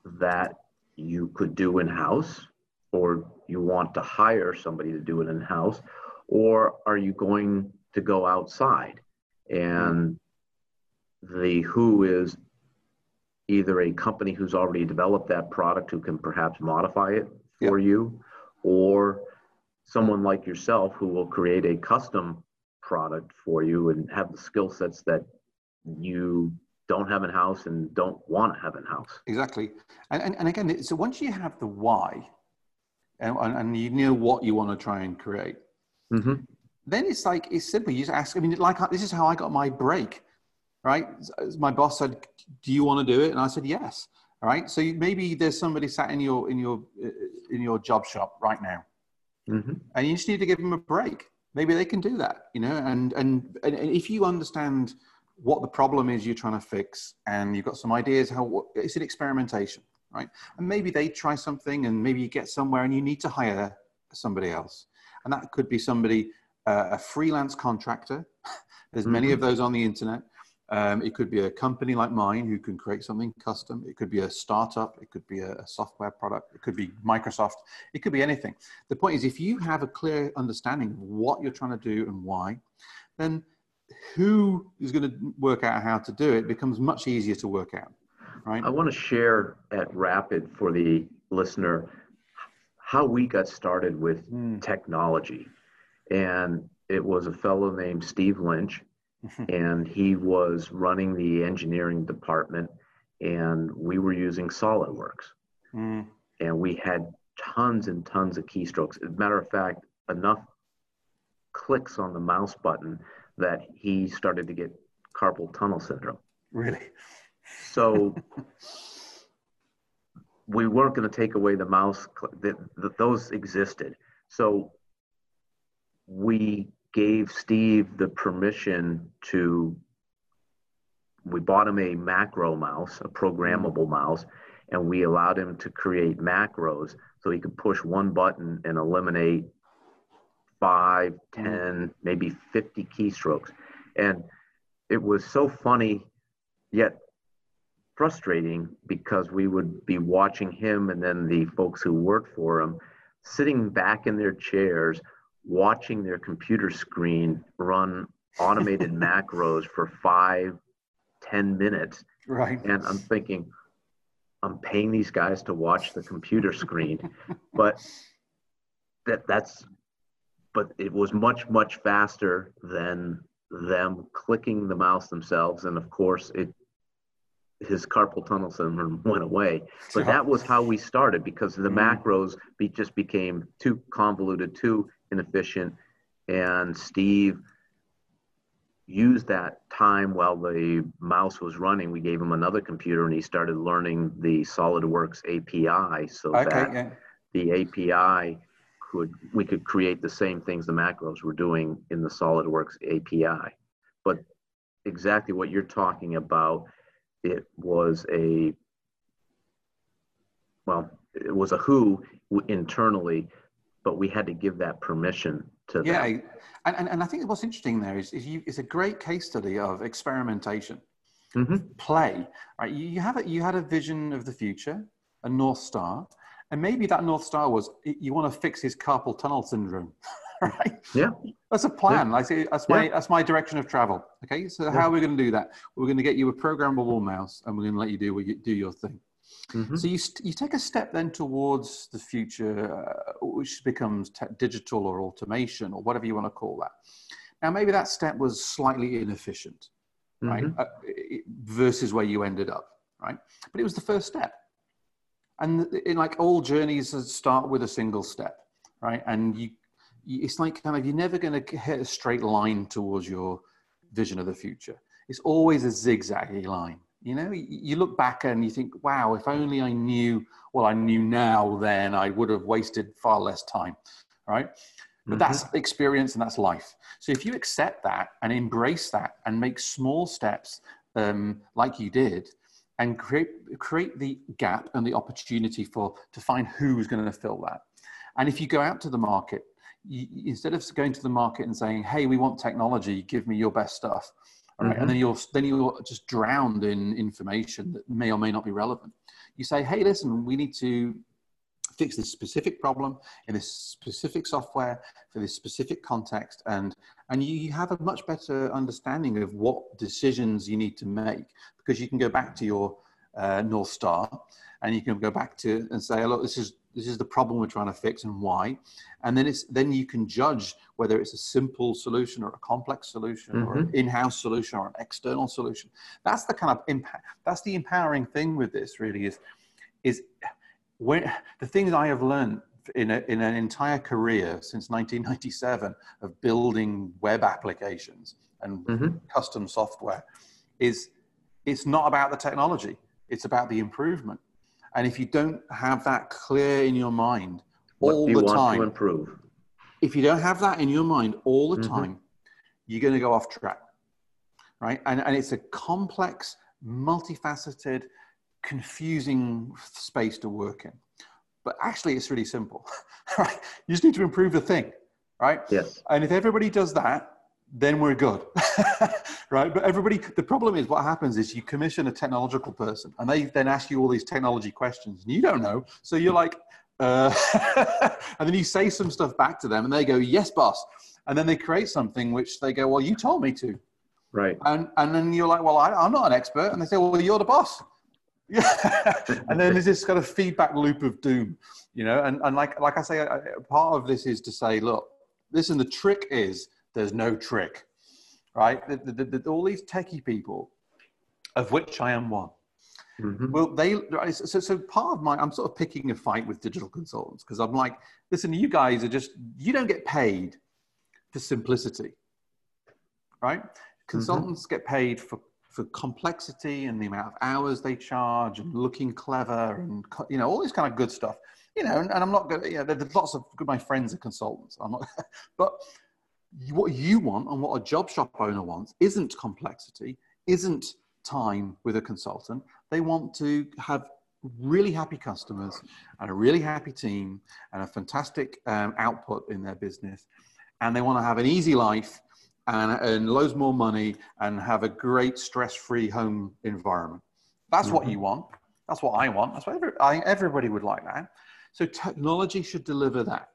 that you could do in house or you want to hire somebody to do it in house or are you going to go outside? And the who is either a company who's already developed that product who can perhaps modify it for you or someone like yourself who will create a custom product for you and have the skill sets that you don't have in house and don't want to have in house. Exactly. And, and, and again, so once you have the why and, and you know what you want to try and create, Mm-hmm. then it's like, it's simple. You just ask, I mean, like, this is how I got my break, right? My boss said, do you want to do it? And I said, yes. All right. So maybe there's somebody sat in your, in your, in your job shop right now Mm-hmm. and you just need to give them a break. Maybe they can do that, you know. And and, and if you understand what the problem is you're trying to fix, and you've got some ideas how it's an experimentation, right? And maybe they try something, and maybe you get somewhere, and you need to hire somebody else, and that could be somebody uh, a freelance contractor. There's many of those on the internet. Um, it could be a company like mine who can create something custom. It could be a startup. It could be a, a software product. It could be Microsoft. It could be anything. The point is, if you have a clear understanding of what you're trying to do and why, then who is going to work out how to do it becomes much easier to work out, right? I want to share at Rapid for the listener how we got started with Mm. technology. And it was a fellow named Steve Lynch, and he was running the engineering department, and we were using SolidWorks. Mm. And we had tons and tons of keystrokes. As a matter of fact, enough clicks on the mouse button that he started to get carpal tunnel syndrome. Really? So we weren't going to take away the mouse. cl- That that those existed. So we gave Steve the permission to. We bought him a macro mouse, a programmable mm-hmm. mouse, and we allowed him to create macros so he could push one button and eliminate five, mm-hmm. ten, maybe 50 keystrokes. And it was so funny, yet frustrating because we would be watching him and then the folks who worked for him sitting back in their chairs watching their computer screen run automated macros for five ten minutes Right. and i'm thinking i'm paying these guys to watch the computer screen but that that's but it was much much faster than them clicking the mouse themselves and of course it his carpal tunnel syndrome went away but that was how we started because the Mm. macros be, just became too convoluted too inefficient and steve used that time while the mouse was running we gave him another computer and he started learning the solidworks api so Okay. that Yeah. the API could we could create the same things the macros were doing in the SolidWorks API. But exactly what you're talking about, it was a well, it was a who internally, but we had to give that permission to Yeah. them. And, and, and I think what's interesting there is, is you, it's a great case study of experimentation. Mhm. play right you, you have a, you had a vision of the future a north star and maybe that north star was you want to fix his carpal tunnel syndrome right? Yeah. That's a plan. Yeah. I see. That's my yeah. that's my direction of travel. Okay. So yeah. how are we going to do that? We're going to get you a programmable mouse, and we're going to let you do what you do your thing. Mm-hmm. So you st- you take a step then towards the future, uh, which becomes te- digital or automation or whatever you want to call that. Now maybe that step was slightly inefficient, right? Mm-hmm. Uh, versus where you ended up, right? But it was the first step. And in like all journeys start with a single step, right? And you, it's like kind of you're never going to hit a straight line towards your vision of the future. It's always a zigzaggy line. You know, you look back and you think, wow, if only I knew well I knew now, then I would have wasted far less time, right? But mm-hmm. that's experience and that's life. So if you accept that and embrace that and make small steps um, like you did, and create create the gap and the opportunity for to find who's going to fill that. And if you go out to the market, you, instead of going to the market and saying, "Hey, we want technology, give me your best stuff," all right, mm-hmm. and then you're then you're just drowned in information that may or may not be relevant. You say, "Hey, listen, we need to fix this specific problem in this specific software for this specific context and and you have a much better understanding of what decisions you need to make because you can go back to your uh, north star and you can go back to and say look this is this is the problem we're trying to fix and why and then it's then you can judge whether it's a simple solution or a complex solution mm-hmm. or an in-house solution or an external solution that's the kind of impact that's the empowering thing with this really is is when, the things I have learned in, a, in an entire career since 1997 of building web applications and mm-hmm. custom software is it's not about the technology, it's about the improvement. And if you don't have that clear in your mind all the time, improve? If you don't have that in your mind all the mm-hmm. time, you're going to go off track, right? And, and it's a complex, multifaceted, confusing space to work in. But actually, it's really simple, right? You just need to improve the thing, right? Yes. And if everybody does that, then we're good, right? But everybody, the problem is what happens is you commission a technological person and they then ask you all these technology questions and you don't know. So you're like, uh, and then you say some stuff back to them and they go, yes, boss. And then they create something which they go, well, you told me to. Right. And, and then you're like, well, I, I'm not an expert. And they say, well, you're the boss. Yeah. and then there's this kind of feedback loop of doom, you know, and, and like, like I say, part of this is to say, look, listen, the trick is there's no trick, right? The, the, the, all these techie people, of which I am one, mm-hmm. well, they, so, so part of my, I'm sort of picking a fight with digital consultants because I'm like, listen, you guys are just, you don't get paid for simplicity, right? Mm-hmm. Consultants mm-hmm. get paid for for complexity and the amount of hours they charge and looking clever and you know all this kind of good stuff you know and, and i'm not going to you know there's lots of my friends are consultants i'm not but what you want and what a job shop owner wants isn't complexity isn't time with a consultant. They want to have really happy customers and a really happy team and a fantastic um, output in their business. And they want to have an easy life and earn loads more money and have a great stress-free home environment. That's mm-hmm. what you want. That's what I want. That's what every, I everybody would like that. So technology should deliver that,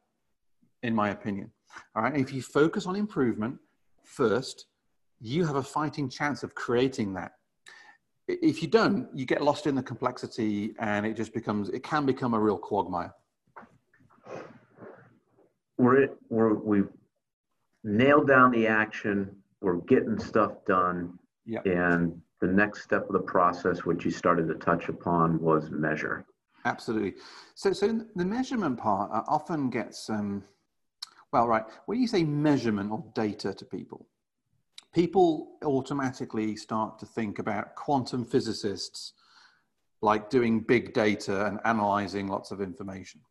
in my opinion. All right. If you focus on improvement first, you have a fighting chance of creating that. If you don't, you get lost in the complexity and it just becomes, it can become a real quagmire. We're, we're, we've nailed down the action. We're getting stuff done. Yeah. And the next step of the process, which you started to touch upon, was measure. Absolutely. So, so the measurement part uh, often gets, um, well, right. When you say measurement or data to people, people automatically start to think about quantum physicists like doing big data and analyzing lots of information.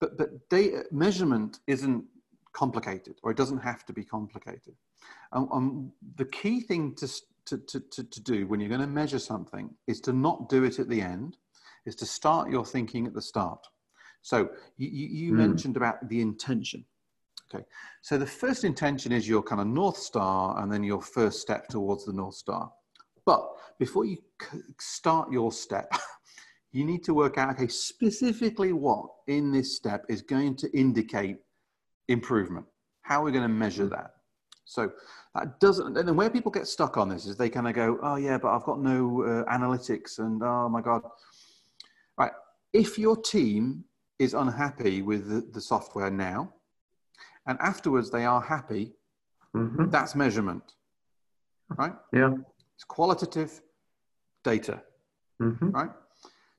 But, but data measurement isn't complicated, or it doesn't have to be complicated. Um, um, the key thing to, to, to, to do when you're going to measure something is to not do it at the end, is to start your thinking at the start. So you, you mm. mentioned about the intention. Okay, so the first intention is your kind of North Star and then your first step towards the North Star. But before you start your step, you need to work out, okay, specifically what in this step is going to indicate improvement. How are we going to measure that? So that doesn't, and where people get stuck on this is they kind of go, oh yeah, but I've got no uh, analytics and oh my God. Right. If your team is unhappy with the, the software now and afterwards they are happy, mm-hmm. that's measurement. Right? Yeah. It's qualitative data. Mm-hmm. Right?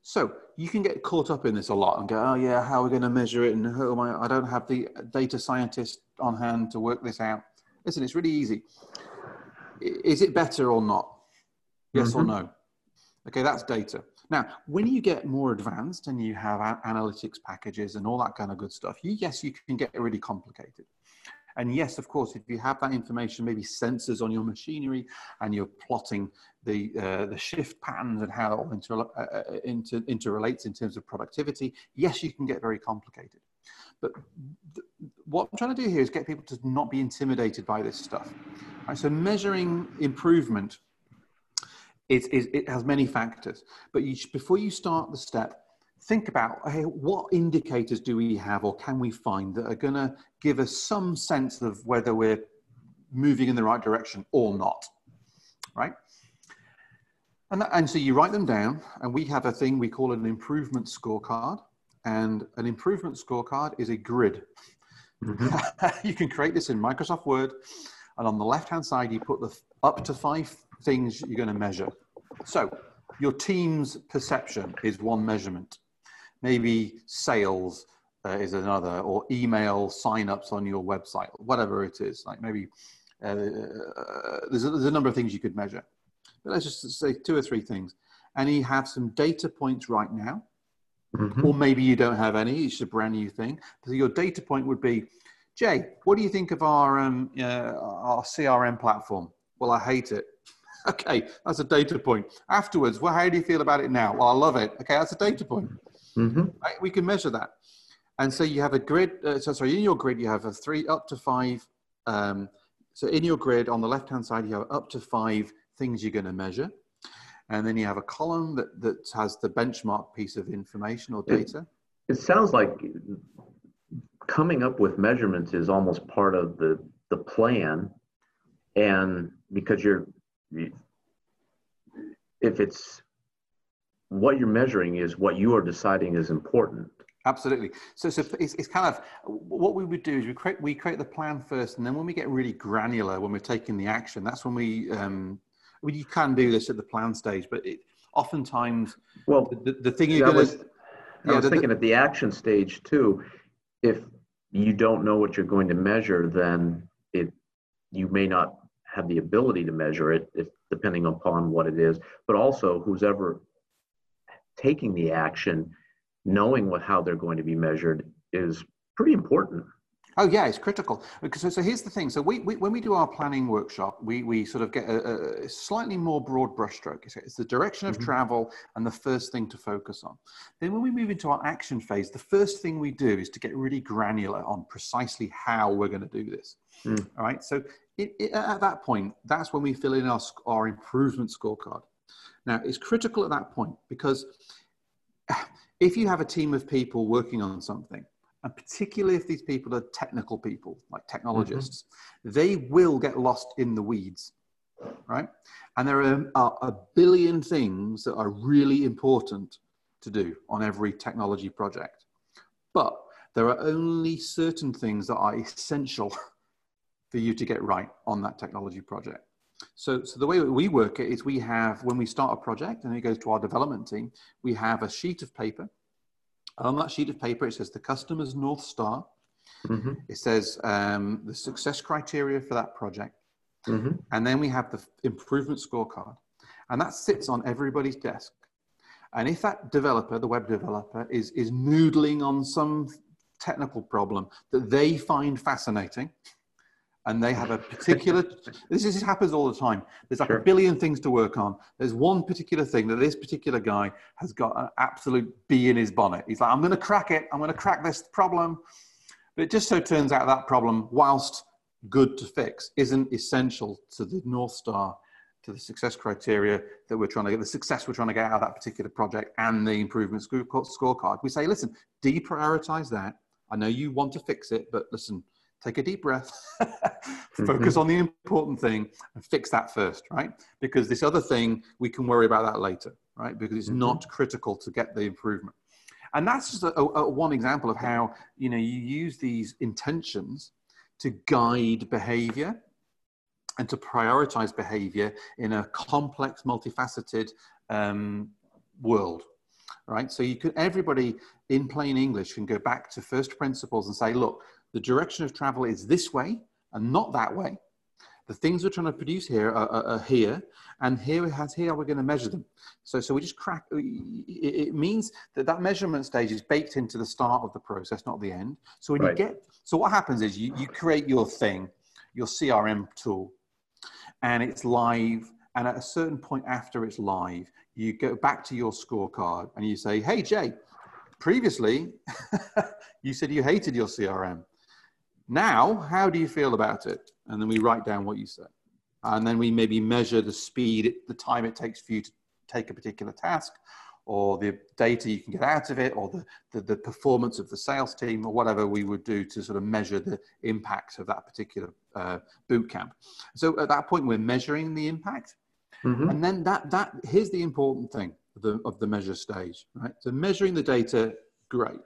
So you can get caught up in this a lot and go, oh yeah, how are we going to measure it? And who am I? I don't have the data scientist on hand to work this out. Listen, it's really easy. Is it better or not? Yes mm-hmm. or no? Okay, that's data. Now, when you get more advanced and you have analytics packages and all that kind of good stuff, you, yes, you can get really complicated. And yes, of course, if you have that information, maybe sensors on your machinery, and you're plotting the uh, the shift patterns and how it all inter- uh, uh, inter- interrelates in terms of productivity, yes, you can get very complicated. But what I'm trying to do here is get people to not be intimidated by this stuff. Right? So measuring improvement, it, it, it has many factors. But you, before you start the step, think about hey, what indicators do we have or can we find that are going to give us some sense of whether we're moving in the right direction or not, right? And, that, and so you write them down, and we have a thing we call an improvement scorecard. And an improvement scorecard is a grid. Mm-hmm. you can create this in Microsoft Word, and on the left hand side, you put the up to five things you're going to measure. So, your team's perception is one measurement maybe sales uh, is another, or email signups on your website, whatever it is. Like maybe uh, there's, a, there's a number of things you could measure. But let's just say two or three things. And you have some data points right now, mm-hmm. or maybe you don't have any, it's a brand new thing. So your data point would be, Jay, what do you think of our, um, uh, our CRM platform? Well, I hate it. okay, that's a data point. Afterwards, well, how do you feel about it now? Well, I love it. Okay, that's a data point. Mm-hmm. Right? We can measure that. And so you have a grid. Uh, so sorry, in your grid you have a three up to five. Um, so in your grid on the left hand side you have up to five things you're going to measure, and then you have a column that that has the benchmark piece of information or data. It, it sounds like coming up with measurements is almost part of the the plan, and because you're if it's what you're measuring is what you are deciding is important. Absolutely. So, so it's, it's kind of what we would do is we create we create the plan first, and then when we get really granular, when we're taking the action, that's when we um, well, you can do this at the plan stage, but it, oftentimes, well, the, the thing you're going to. I was the, thinking at the action stage too. If you don't know what you're going to measure, then it you may not have the ability to measure it, if, depending upon what it is. But also, who's ever taking the action, knowing what how they're going to be measured is pretty important. Oh yeah, it's critical. So, so here's the thing. So we, we, when we do our planning workshop, we, we sort of get a, a slightly more broad brushstroke. It's, it's the direction of mm-hmm. travel and the first thing to focus on. Then when we move into our action phase, the first thing we do is to get really granular on precisely how we're going to do this. Mm. All right. So it, it, at that point, that's when we fill in our, our improvement scorecard. Now, it's critical at that point because if you have a team of people working on something, and particularly if these people are technical people, like technologists, mm-hmm. they will get lost in the weeds, right? And there are, are a billion things that are really important to do on every technology project. But there are only certain things that are essential for you to get right on that technology project. So, so the way we work it is we have, when we start a project and it goes to our development team, we have a sheet of paper. And on that sheet of paper, it says the customer's North Star. Mm-hmm. It says um, the success criteria for that project. Mm-hmm. And then we have the improvement scorecard. And that sits on everybody's desk. And if that developer, the web developer, is, is noodling on some technical problem that they find fascinating, and they have a particular this, is, this happens all the time. There's like sure. a billion things to work on. There's one particular thing that this particular guy has got an absolute bee in his bonnet. He's like i'm going to crack it. I'm going to crack this problem. But it just so turns out that problem whilst good to fix isn't essential to the north star to the success criteria that we're trying to get the success we're trying to get out of that particular project and the improvement scorecard. We say listen deprioritize that. I know you want to fix it but listen take a deep breath, focus on the important thing, and fix that first, right? Because this other thing, we can worry about that later, right? Because it's mm-hmm. not critical to get the improvement. And that's just a, a, one example of how you know you use these intentions to guide behavior and to prioritize behavior in a complex, multifaceted um, world, right? So you could everybody in plain English can go back to first principles and say, look, the direction of travel is this way and not that way. The things we're trying to produce here are, are, are here, and here has here we're going to measure them. So, so we just crack. It means that that measurement stage is baked into the start of the process, not the end. So when right. you get, so what happens is you you create your thing, your CRM tool, and it's live. And at a certain point after it's live, you go back to your scorecard and you say, "Hey Jay, previously you said you hated your CRM. Now, how do you feel about it? And then we write down what you said. And then we maybe measure the speed, the time it takes for you to take a particular task, or the data you can get out of it, or the, the, the performance of the sales team, or whatever we would do to sort of measure the impact of that particular uh, boot camp. So at that point, we're measuring the impact. Mm-hmm. And then that, that here's the important thing of the, of the measure stage, right? So measuring the data, great.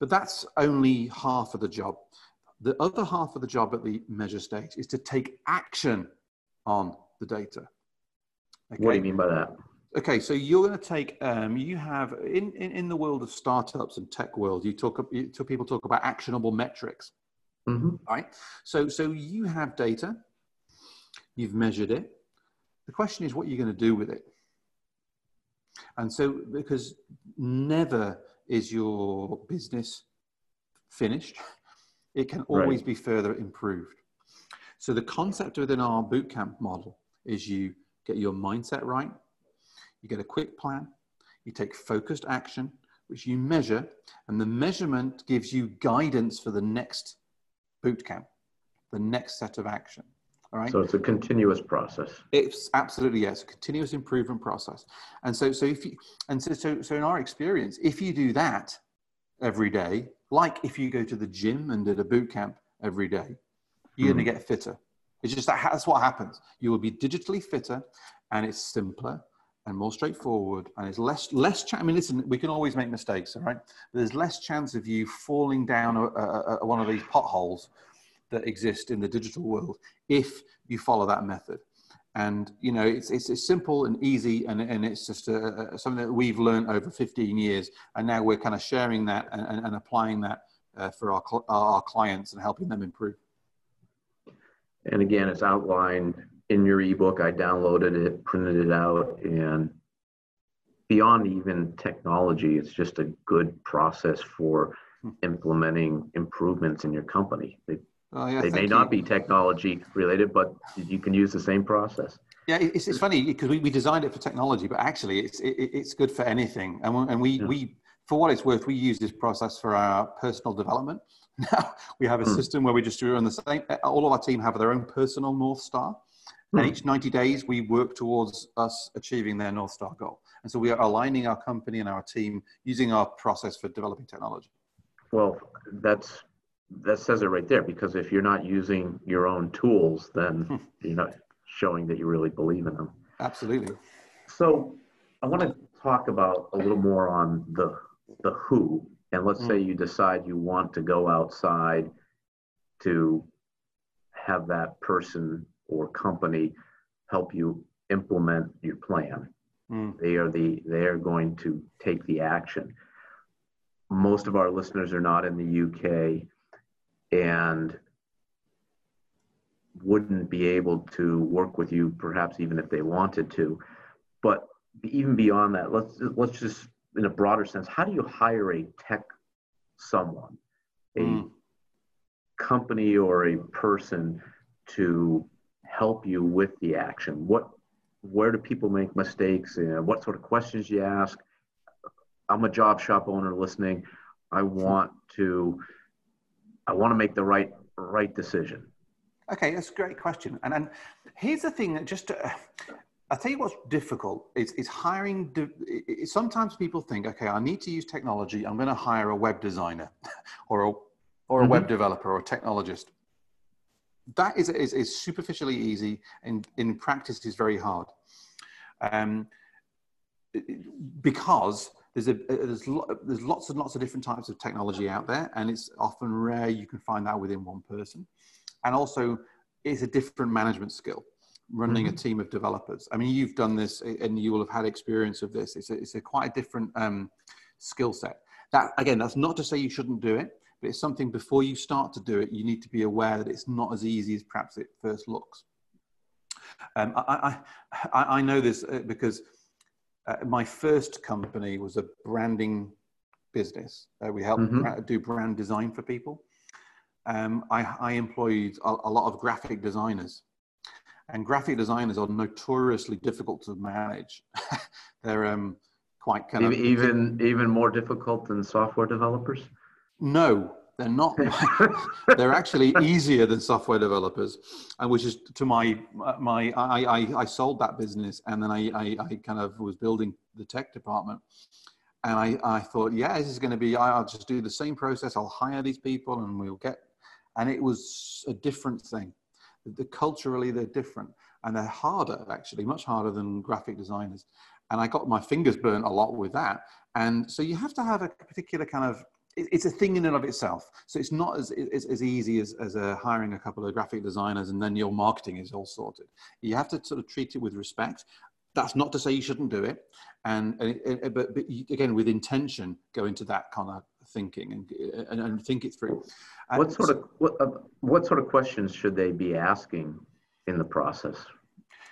But that's only half of the job. The other half of the job at the measure stage is to take action on the data. Okay? What do you mean by that? Okay, so you're going to take. Um, you have in, in in the world of startups and tech world, you talk. You, people talk about actionable metrics, mm-hmm. right? So so you have data. You've measured it. The question is, what are you going to do with it? And so, because never is your business finished it can always right. be further improved. So the concept within our bootcamp model is you get your mindset right, you get a quick plan, you take focused action, which you measure, and the measurement gives you guidance for the next bootcamp, the next set of action. All right. So it's a continuous process. It's absolutely yes, a continuous improvement process. And so, so if you, and so, so, so in our experience, if you do that every day, like if you go to the gym and did a boot camp every day, you're mm. going to get fitter. It's just that that's what happens. You will be digitally fitter, and it's simpler and more straightforward, and it's less less. Ch- I mean, listen, we can always make mistakes, all right? But there's less chance of you falling down a, a, a, one of these potholes that exist in the digital world if you follow that method and you know it's, it's, it's simple and easy and, and it's just a, a, something that we've learned over 15 years. And now we're kind of sharing that and, and, and applying that uh, for our, our clients and helping them improve. And again it's outlined in your ebook. I downloaded it printed it out and beyond even technology it's just a good process for hmm. implementing improvements in your company. They Oh, yeah, they may you. not be technology related, but you can use the same process. Yeah, it's, it's funny because we, we designed it for technology, but actually it's it, it's good for anything. And, we, and we, yeah. we, for what it's worth, we use this process for our personal development. Now we have a hmm. system where we just do on the same. All of our team have their own personal north star, hmm. and each ninety days we work towards us achieving their north star goal. And so we are aligning our company and our team using our process for developing technology. Well, that's that says it right there because if you're not using your own tools then hmm. you're not showing that you really believe in them absolutely so i want to talk about a little more on the the who and let's mm. say you decide you want to go outside to have that person or company help you implement your plan mm. they are the they are going to take the action most of our listeners are not in the uk and wouldn't be able to work with you perhaps even if they wanted to. But even beyond that let's let's just in a broader sense how do you hire a tech someone a mm. company or a person to help you with the action? What where do people make mistakes? And what sort of questions you ask? I'm a job shop owner listening. I want to I want to make the right right decision? Okay, that's a great question. And and here's the thing that just uh, I tell you what's difficult is, is hiring. sometimes people think, okay, I need to use technology. I'm going to hire a web designer or a or a mm-hmm. web developer or a technologist. That is, is, is superficially easy and in practice is very hard. Um, because there's, a, there's, there's lots and lots of different types of technology out there and it's often rare you can find that within one person. And also it's a different management skill running mm-hmm. a team of developers. I mean, you've done this and you will have had experience of this. It's a, it's a quite a different um, skill set. That again, that's not to say you shouldn't do it, but it's something before you start to do it, you need to be aware that it's not as easy as perhaps it first looks. Um, I, I, I, know this uh, because uh, my first company was a branding business. Uh, we help mm-hmm. do brand design for people. Um, I, I, employed a, a, lot of graphic designers, and graphic designers are notoriously difficult to manage. They're um, quite kind even, of even even more difficult than software developers. No, they're not. they're actually easier than software developers, and which is to my my I I, I sold that business, and then I, I, I kind of was building the tech department, and I I thought, yeah, this is going to be. I'll just do the same process. I'll hire these people, and we'll get. And it was a different thing. The, culturally, they're different, and they're harder actually, much harder than graphic designers. And I got my fingers burnt a lot with that. And so you have to have a particular kind of it's a thing in and of itself. So it's not as, as, as easy as, as uh, hiring a couple of graphic designers and then your marketing is all sorted. You have to sort of treat it with respect. That's not to say you shouldn't do it. And, and but, but again, with intention, go into that kind of thinking and, and, and think it through. What sort of what, uh, what sort of questions should they be asking in the process?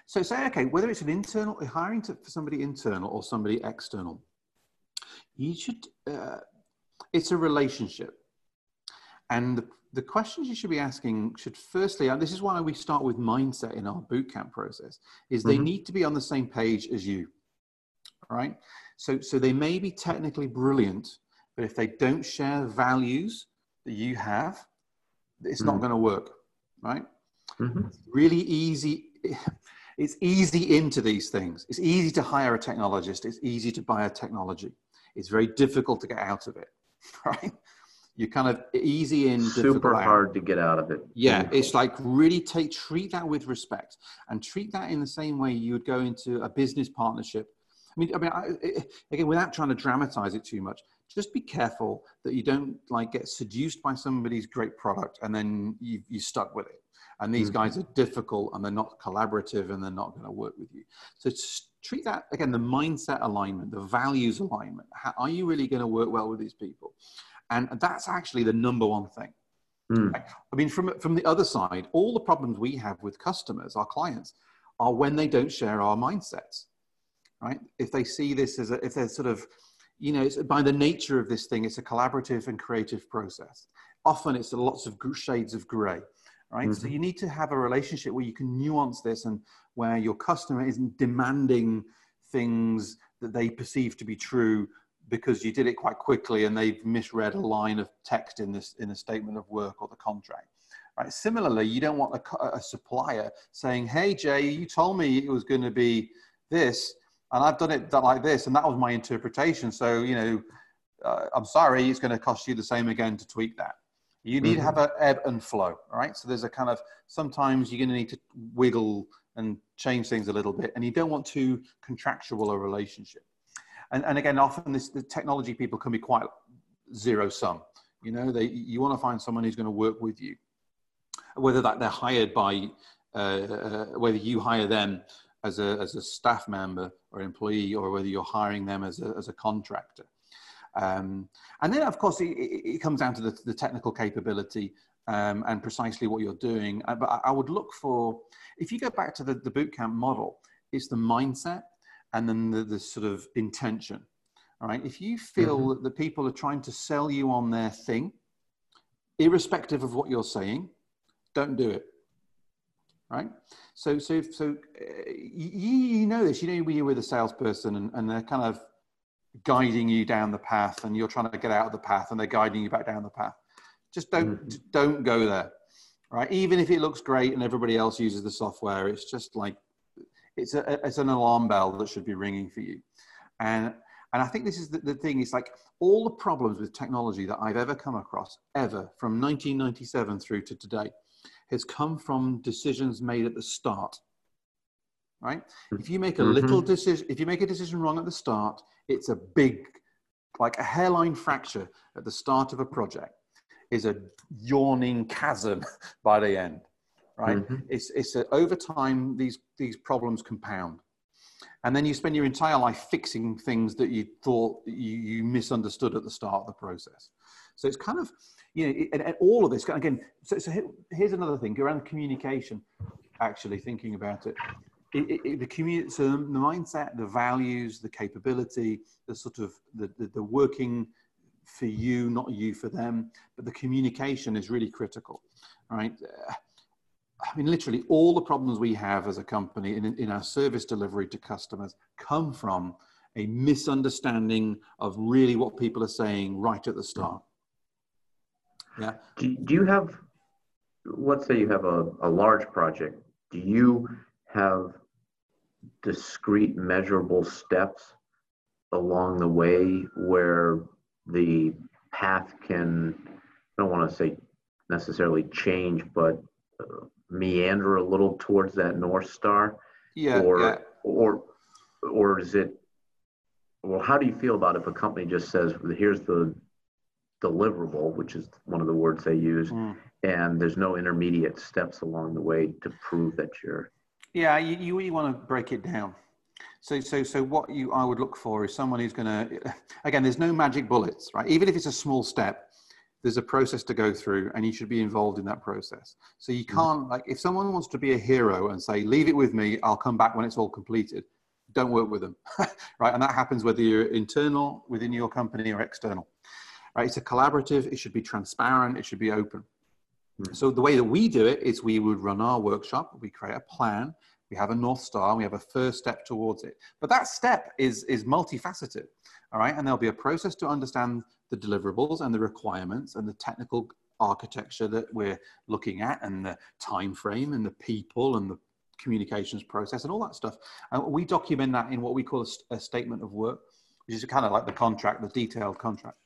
So say, okay, whether it's an internal hiring to, for somebody internal or somebody external, you should uh, it's a relationship. And the, the questions you should be asking should firstly, and this is why we start with mindset in our bootcamp process, is they mm-hmm. need to be on the same page as you. Right? So, so they may be technically brilliant, but if they don't share values that you have, it's mm-hmm. not going to work. Right. Mm-hmm. Really easy. It's easy into these things. It's easy to hire a technologist. It's easy to buy a technology. It's very difficult to get out of it. right? You're kind of easy in, super hard to get out of it. Yeah, it's like really take treat that with respect and treat that in the same way you would go into a business partnership. I mean, I mean, I, again, without trying to dramatize it too much, just be careful that you don't like get seduced by somebody's great product and then you you stuck with it. And these mm-hmm. guys are difficult and they're not collaborative and they're not going to work with you. So treat that again the mindset alignment the values alignment How, are you really going to work well with these people and that's actually the number one thing mm. right? i mean from from the other side all the problems we have with customers our clients are when they don't share our mindsets right if they see this as a, if they're sort of you know it's by the nature of this thing it's a collaborative and creative process often it's lots of shades of gray right? Mm-hmm. So you need to have a relationship where you can nuance this and where your customer isn't demanding things that they perceive to be true because you did it quite quickly and they've misread a line of text in this in a statement of work or the contract. Right. Similarly, you don't want a, a supplier saying, "Hey Jay, you told me it was going to be this, and I've done it like this, and that was my interpretation. So you know, uh, I'm sorry, it's going to cost you the same again to tweak that." You need mm-hmm. to have an ebb and flow, right? So there's a kind of sometimes you're going to need to wiggle and change things a little bit, and you don't want too contractual a relationship. And, and again, often this, the technology people can be quite zero sum. You know, they you want to find someone who's going to work with you, whether that they're hired by, uh, uh, whether you hire them as a as a staff member or employee, or whether you're hiring them as a as a contractor. Um, and then, of course, it, it, comes down to the, the technical capability um, and precisely what you're doing. Uh, but I, would look for, if you go back to the, the bootcamp model, it's the mindset and then the, the sort of intention. All right. If you feel mm-hmm. that the people are trying to sell you on their thing, irrespective of what you're saying, don't do it. Right. So, so, so uh, you, you know this. You know when you're with a salesperson and, and they're kind of guiding you down the path and you're trying to get out of the path and they're guiding you back down the path just don't mm-hmm. don't go there right even if it looks great and everybody else uses the software it's just like it's a it's an alarm bell that should be ringing for you and And I think this is the, the thing. It's like all the problems with technology that I've ever come across, ever from 1997 through to today, has come from decisions made at the start. Right? If you make a mm-hmm. little decision, if you make a decision wrong at the start, it's a big, like a hairline fracture at the start of a project is a yawning chasm by the end right mm-hmm. it's it's a, over time these these problems compound and then you spend your entire life fixing things that you thought you, you misunderstood at the start of the process so it's kind of you know and, and all of this again so, so here's another thing around communication actually thinking about it it, it, the community, so the mindset, the values, the capability, the sort of the, the, the, working for you, not you for them, but the communication is really critical, right? I mean, literally, all the problems we have as a company in, in our service delivery to customers come from a misunderstanding of really what people are saying right at the start. Yeah. Do, do you have, let's say you have a, a large project, do you have discrete measurable steps along the way where the path can, I don't want to say necessarily change, but uh, meander a little towards that North Star? Yeah. Or, yeah. or, or is it, well, how do you feel about if a company just says, here's the deliverable, which is one of the words they use, mm. and there's no intermediate steps along the way to prove that you're. Yeah, you, you really want to break it down. So, so, so what you I would look for is someone who's going to, again, there's no magic bullets, right? Even if it's a small step, there's a process to go through and you should be involved in that process. So you mm-hmm. can't, like, if someone wants to be a hero and say, leave it with me, I'll come back when it's all completed, don't work with them, right? And that happens whether you're internal within your company or external, right? It's a collaborative, it should be transparent, it should be open. Mm-hmm. So the way that we do it is we would run our workshop, we create a plan, we have a North Star, we have a first step towards it. But that step is, is multifaceted, all right? And there'll be a process to understand the deliverables and the requirements and the technical architecture that we're looking at and the time frame and the people and the communications process and all that stuff. And we document that in what we call a, a statement of work, which is kind of like the contract, the detailed contract.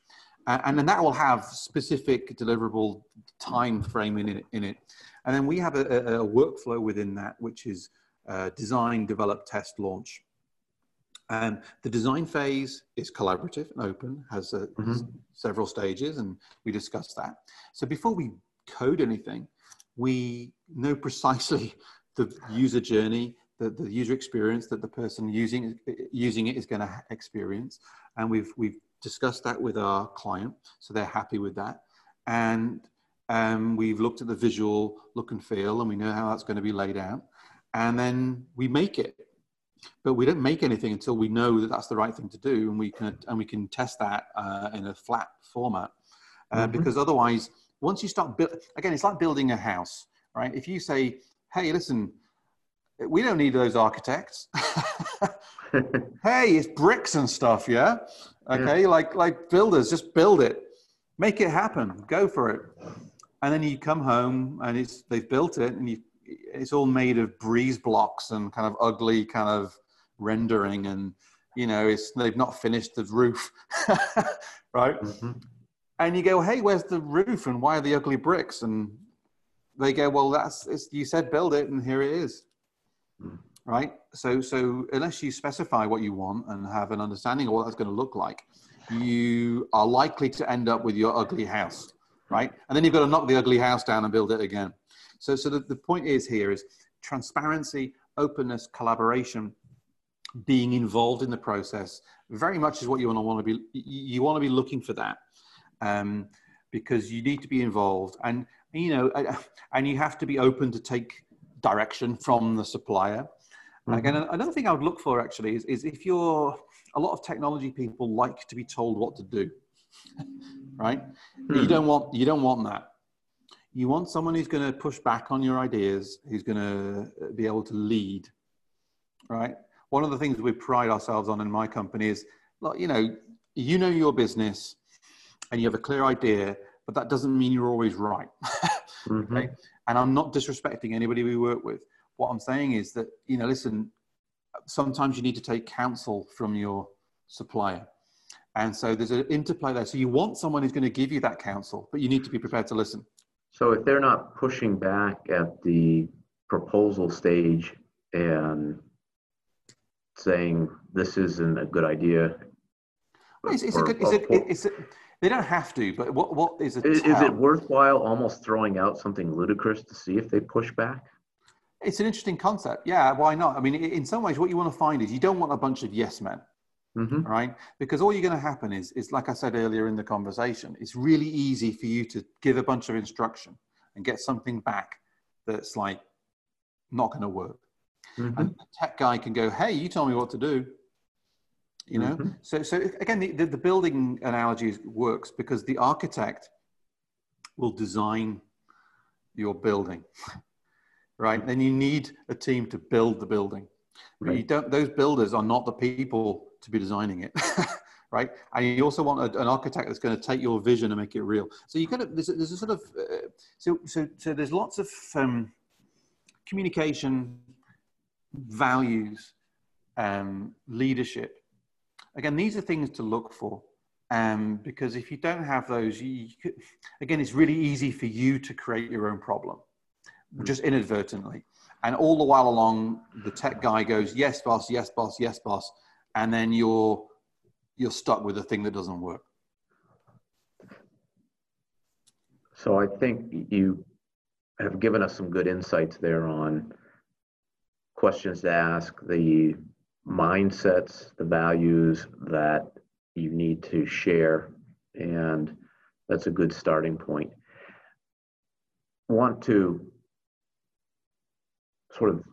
And then that will have specific deliverable time frame in it. In it. And then we have a, a, workflow within that, which is uh, design, develop, test, launch. Um, the design phase is collaborative and open, has uh, mm-hmm. several stages, and we discussed that. So before we code anything, we know precisely the user journey, the, the user experience that the person using using it is going to experience, and we've we've discussed that with our client, so they're happy with that, and um, we've looked at the visual look and feel, and we know how that's going to be laid out, and then we make it. But we don't make anything until we know that that's the right thing to do and we can and we can test that uh, in a flat format. Uh, mm-hmm. because otherwise once you start build again it's like building a house right? If you say hey listen we don't need those architects. Hey it's bricks and stuff yeah okay yeah. like like builders just build it make it happen go for it and then you come home and it's they've built it and you it's all made of breeze blocks and kind of ugly kind of rendering and you know it's they've not finished the roof right mm-hmm. and you go hey where's the roof and why are the ugly bricks and they go well that's you said build it and here it is mm. Right so so unless you specify what you want and have an understanding of what that's going to look like you are likely to end up with your ugly house right and then you've got to knock the ugly house down and build it again so, so the, the point is here is transparency, openness, collaboration, being involved in the process very much is what you want to want to be. You want to be looking for that um, because you need to be involved, and you know, and you have to be open to take direction from the supplier. Mm-hmm. Again, another thing I would look for actually is, is if you're a lot of technology people like to be told what to do, right? Hmm. You don't want you don't want that you want someone who's going to push back on your ideas, who's going to uh, be able to lead, right? One of the things we pride ourselves on in my company is, you know, you know your business and you have a clear idea, but that doesn't mean you're always right. mm-hmm. okay? And I'm not disrespecting anybody we work with. What I'm saying is that, you know, listen, sometimes you need to take counsel from your supplier. And so there's an interplay there. So you want someone who's going to give you that counsel, but you need to be prepared to listen. So if they're not pushing back at the proposal stage and saying this isn't a good idea, it's, it's or, a good, it's, a, it's a, they don't have to, but what, what is it? Is, is it worthwhile almost throwing out something ludicrous to see if they push back? It's an interesting concept. Yeah, why not? I mean, in some ways, what you want to find is you don't want a bunch of yes men, mm-hmm. right? Because all you're going to happen is, is like I said earlier in the conversation, it's really easy for you to give a bunch of instruction and get something back that's like not going to work. Mm-hmm. And the tech guy can go, "Hey, you tell me what to do." You know. Mm-hmm. So, so again, the, the building analogy works because the architect will design your building right? Then you need a team to build the building. Right. You don't; those builders are not the people to be designing it, right? And you also want a, an architect that's going to take your vision and make it real. So you got to there's a, there's a sort of uh, so so so there's lots of um, communication, values, um, leadership. Again, these are things to look for. Um, because if you don't have those, you, you could, again, it's really easy for you to create your own problem Mm. just inadvertently. And all the while along, the tech guy goes, "Yes, boss. Yes, boss. Yes, boss," and then you're you're stuck with a thing that doesn't work. So I think you have given us some good insights there on questions to ask, the mindsets, the values that you need to share, and that's a good starting point. Want to sort of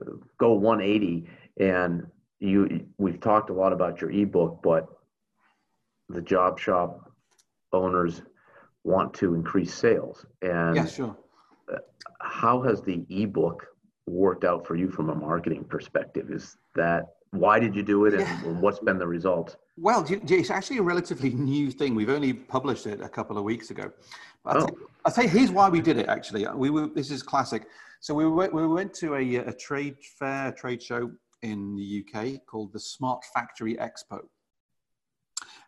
uh, go 180 and you we've talked a lot about your ebook but the job shop owners want to increase sales. And yeah sure. how has the ebook worked out for you from a marketing perspective? Is that why did you do it and yeah. what's been the result? Well it's actually a relatively new thing. We've only published it a couple of weeks ago. But oh. I'll, tell, I'll you here's why we did it actually. We were this is classic so we went, we went to a, a trade fair, a trade show in the UK called the Smart Factory Expo.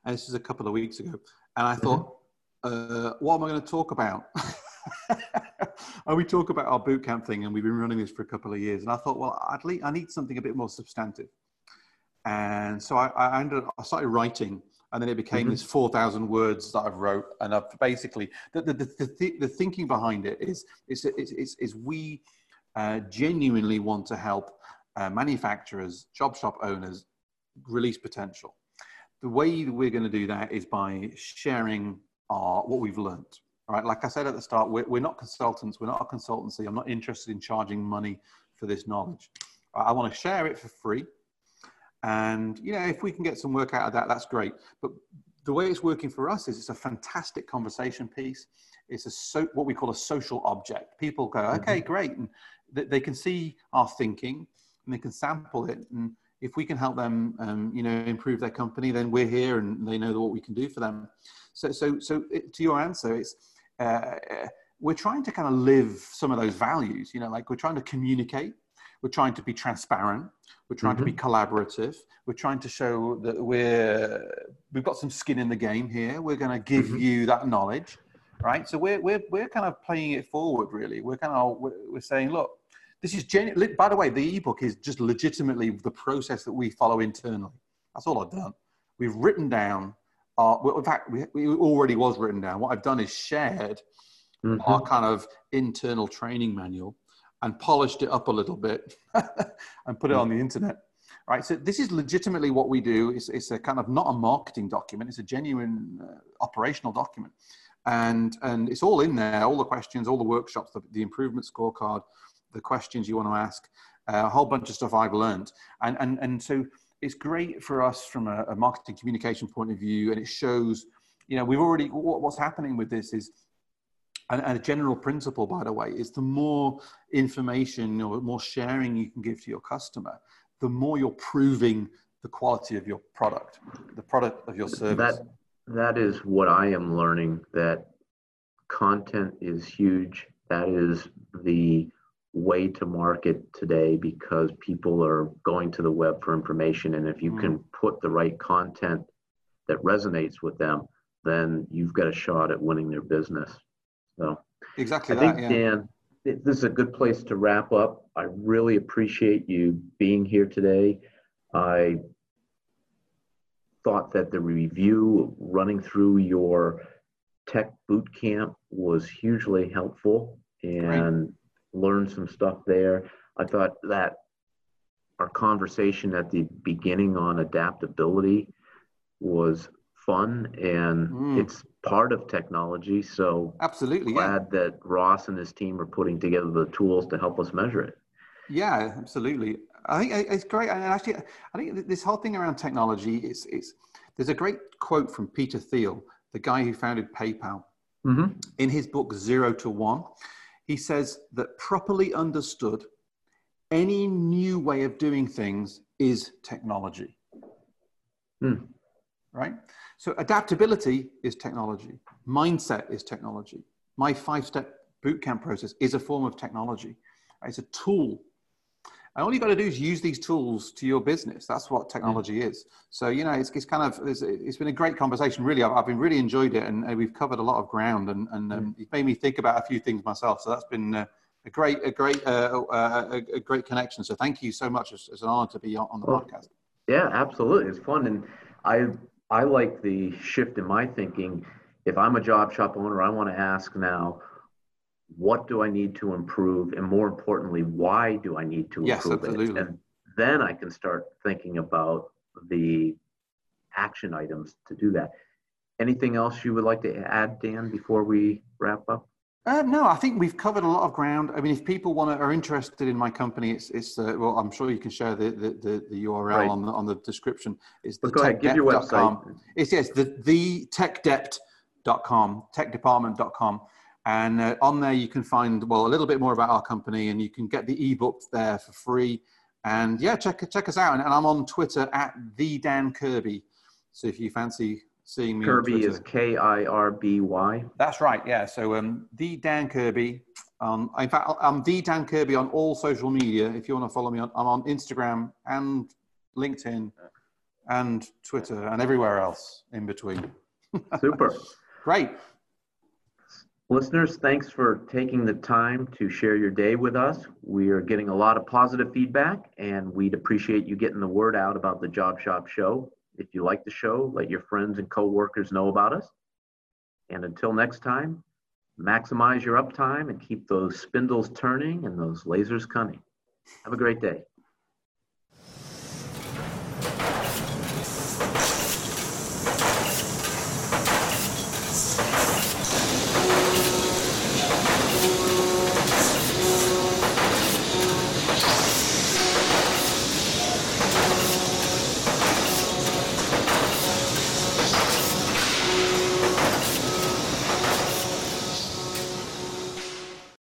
And this is a couple of weeks ago. And I thought, mm-hmm. uh, what am I going to talk about? and we talk about our bootcamp thing, and we've been running this for a couple of years. And I thought, well, at least I need something a bit more substantive. And so I, I ended up, I started writing and then it became mm-hmm. this 4,000 words that I've wrote. And I've basically, the, the, the, the, the thinking behind it is, is, is, is, is we uh, genuinely want to help uh, manufacturers, job shop owners release potential. The way we're going to do that is by sharing our, what we've learned. All right, like I said at the start, we're, we're not consultants, we're not a consultancy. I'm not interested in charging money for this knowledge. I want to share it for free and you know, if we can get some work out of that, that's great. But the way it's working for us is it's a fantastic conversation piece. It's a so, what we call a social object. People go, mm-hmm. okay, great, and th- they can see our thinking and they can sample it. And if we can help them, um, you know, improve their company, then we're here and they know what we can do for them. So, so, so it, to your answer, it's uh, we're trying to kind of live some of those values. You know, like we're trying to communicate we're trying to be transparent. We're trying mm-hmm. to be mm-hmm. collaborative. We're trying to show that we're we've got some skin in the game here. We're going to give mm-hmm. you that knowledge, right? So we're we're we're kind of playing it forward. Really, we're kind of we're, saying, look, this is genuine. By the way, the ebook is just legitimately the process that we follow internally. That's all I've done. We've written down. Our, well, in fact, we, we already was written down. What I've done is shared mm-hmm. our kind of internal training manual and polished it up a little bit and put it on the internet. Right. So this is legitimately what we do. It's, it's a kind of not a marketing document. It's a genuine uh, operational document. And, and it's all in there, all the questions, all the workshops, the, the improvement scorecard, the questions you want to ask, uh, a whole bunch of stuff I've learned. And, and, and so it's great for us from a, a marketing communication point of view. And it shows, you know, we've already, what, what's happening with this is and, and, a general principle, by the way, is the more information or more sharing you can give to your customer, the more you're proving the quality of your product, the product of your service. That, that is what I am learning that content is huge. That is the way to market today because people are going to the web for information. And if you mm. can put the right content that resonates with them, then you've got a shot at winning their business. So exactly I that. think Yeah. Dan, this is a good place to wrap up. I really appreciate you being here today. I thought that the review running through your tech boot camp was hugely helpful and learned some stuff there. I thought that our conversation at the beginning on adaptability was fun and Mm. it's part of technology. So Absolutely. Yeah. glad that Ross and his team are putting together the tools to help us measure it. Yeah, absolutely. I think it's great. And actually, I think this whole thing around technology is, there's a great quote from Peter Thiel, the guy who founded PayPal. Mm-hmm. In his book, Zero to One, he says that properly understood, any new way of doing things is technology. Hmm. Right? So, adaptability is technology, mindset is technology. My five step bootcamp process is a form of technology, it's a tool. And all you've got to do is use these tools to your business. That's what technology is. So, you know, it's, it's kind of, it's, it's been a great conversation. Really, I've, I've been really enjoyed it and uh, we've covered a lot of ground and, and um, it made me think about a few things myself. So that's been uh, a great, a great, uh, uh, a, a, great connection. So thank you so much. It's, it's an honor to be on, on the Well, podcast. Yeah, absolutely. It's fun. And I, I like the shift in my thinking. If I'm a job shop owner, I want to ask now, what do I need to improve? And more importantly, why do I need to Yes, improve absolutely. it? And then I can start thinking about the action items to do that. Anything else you would like to add, Dan, before we wrap up? Uh, no, I think we've covered a lot of ground. I mean, if people want to, are interested in my company, it's, it's uh, well, I'm sure you can share the, the, the, the URL Right. on, the, on the description. It's the But go ahead, give your website. It's yes, the, the techdept.com, techdepartment.com. And uh, on there, you can find, well, a little bit more about our company and you can get the ebook there for free. And yeah, check, check us out. And, and I'm on Twitter at the Dan Kirby. So if you fancy seeing me Kirby is K I R B Y. That's right. Yeah. So um, the Dan Kirby. Um, in fact, I'm the Dan Kirby on all social media. If you want to follow me, on, I'm on Instagram and LinkedIn and Twitter and everywhere else in between. Super. Great. Listeners, thanks for taking the time to share your day with us. We are getting a lot of positive feedback, and we'd appreciate you getting the word out about the Job Shop Show. If you like the show, let your friends and coworkers know about us. And until next time, maximize your uptime and keep those spindles turning and those lasers cunning. Have a great day.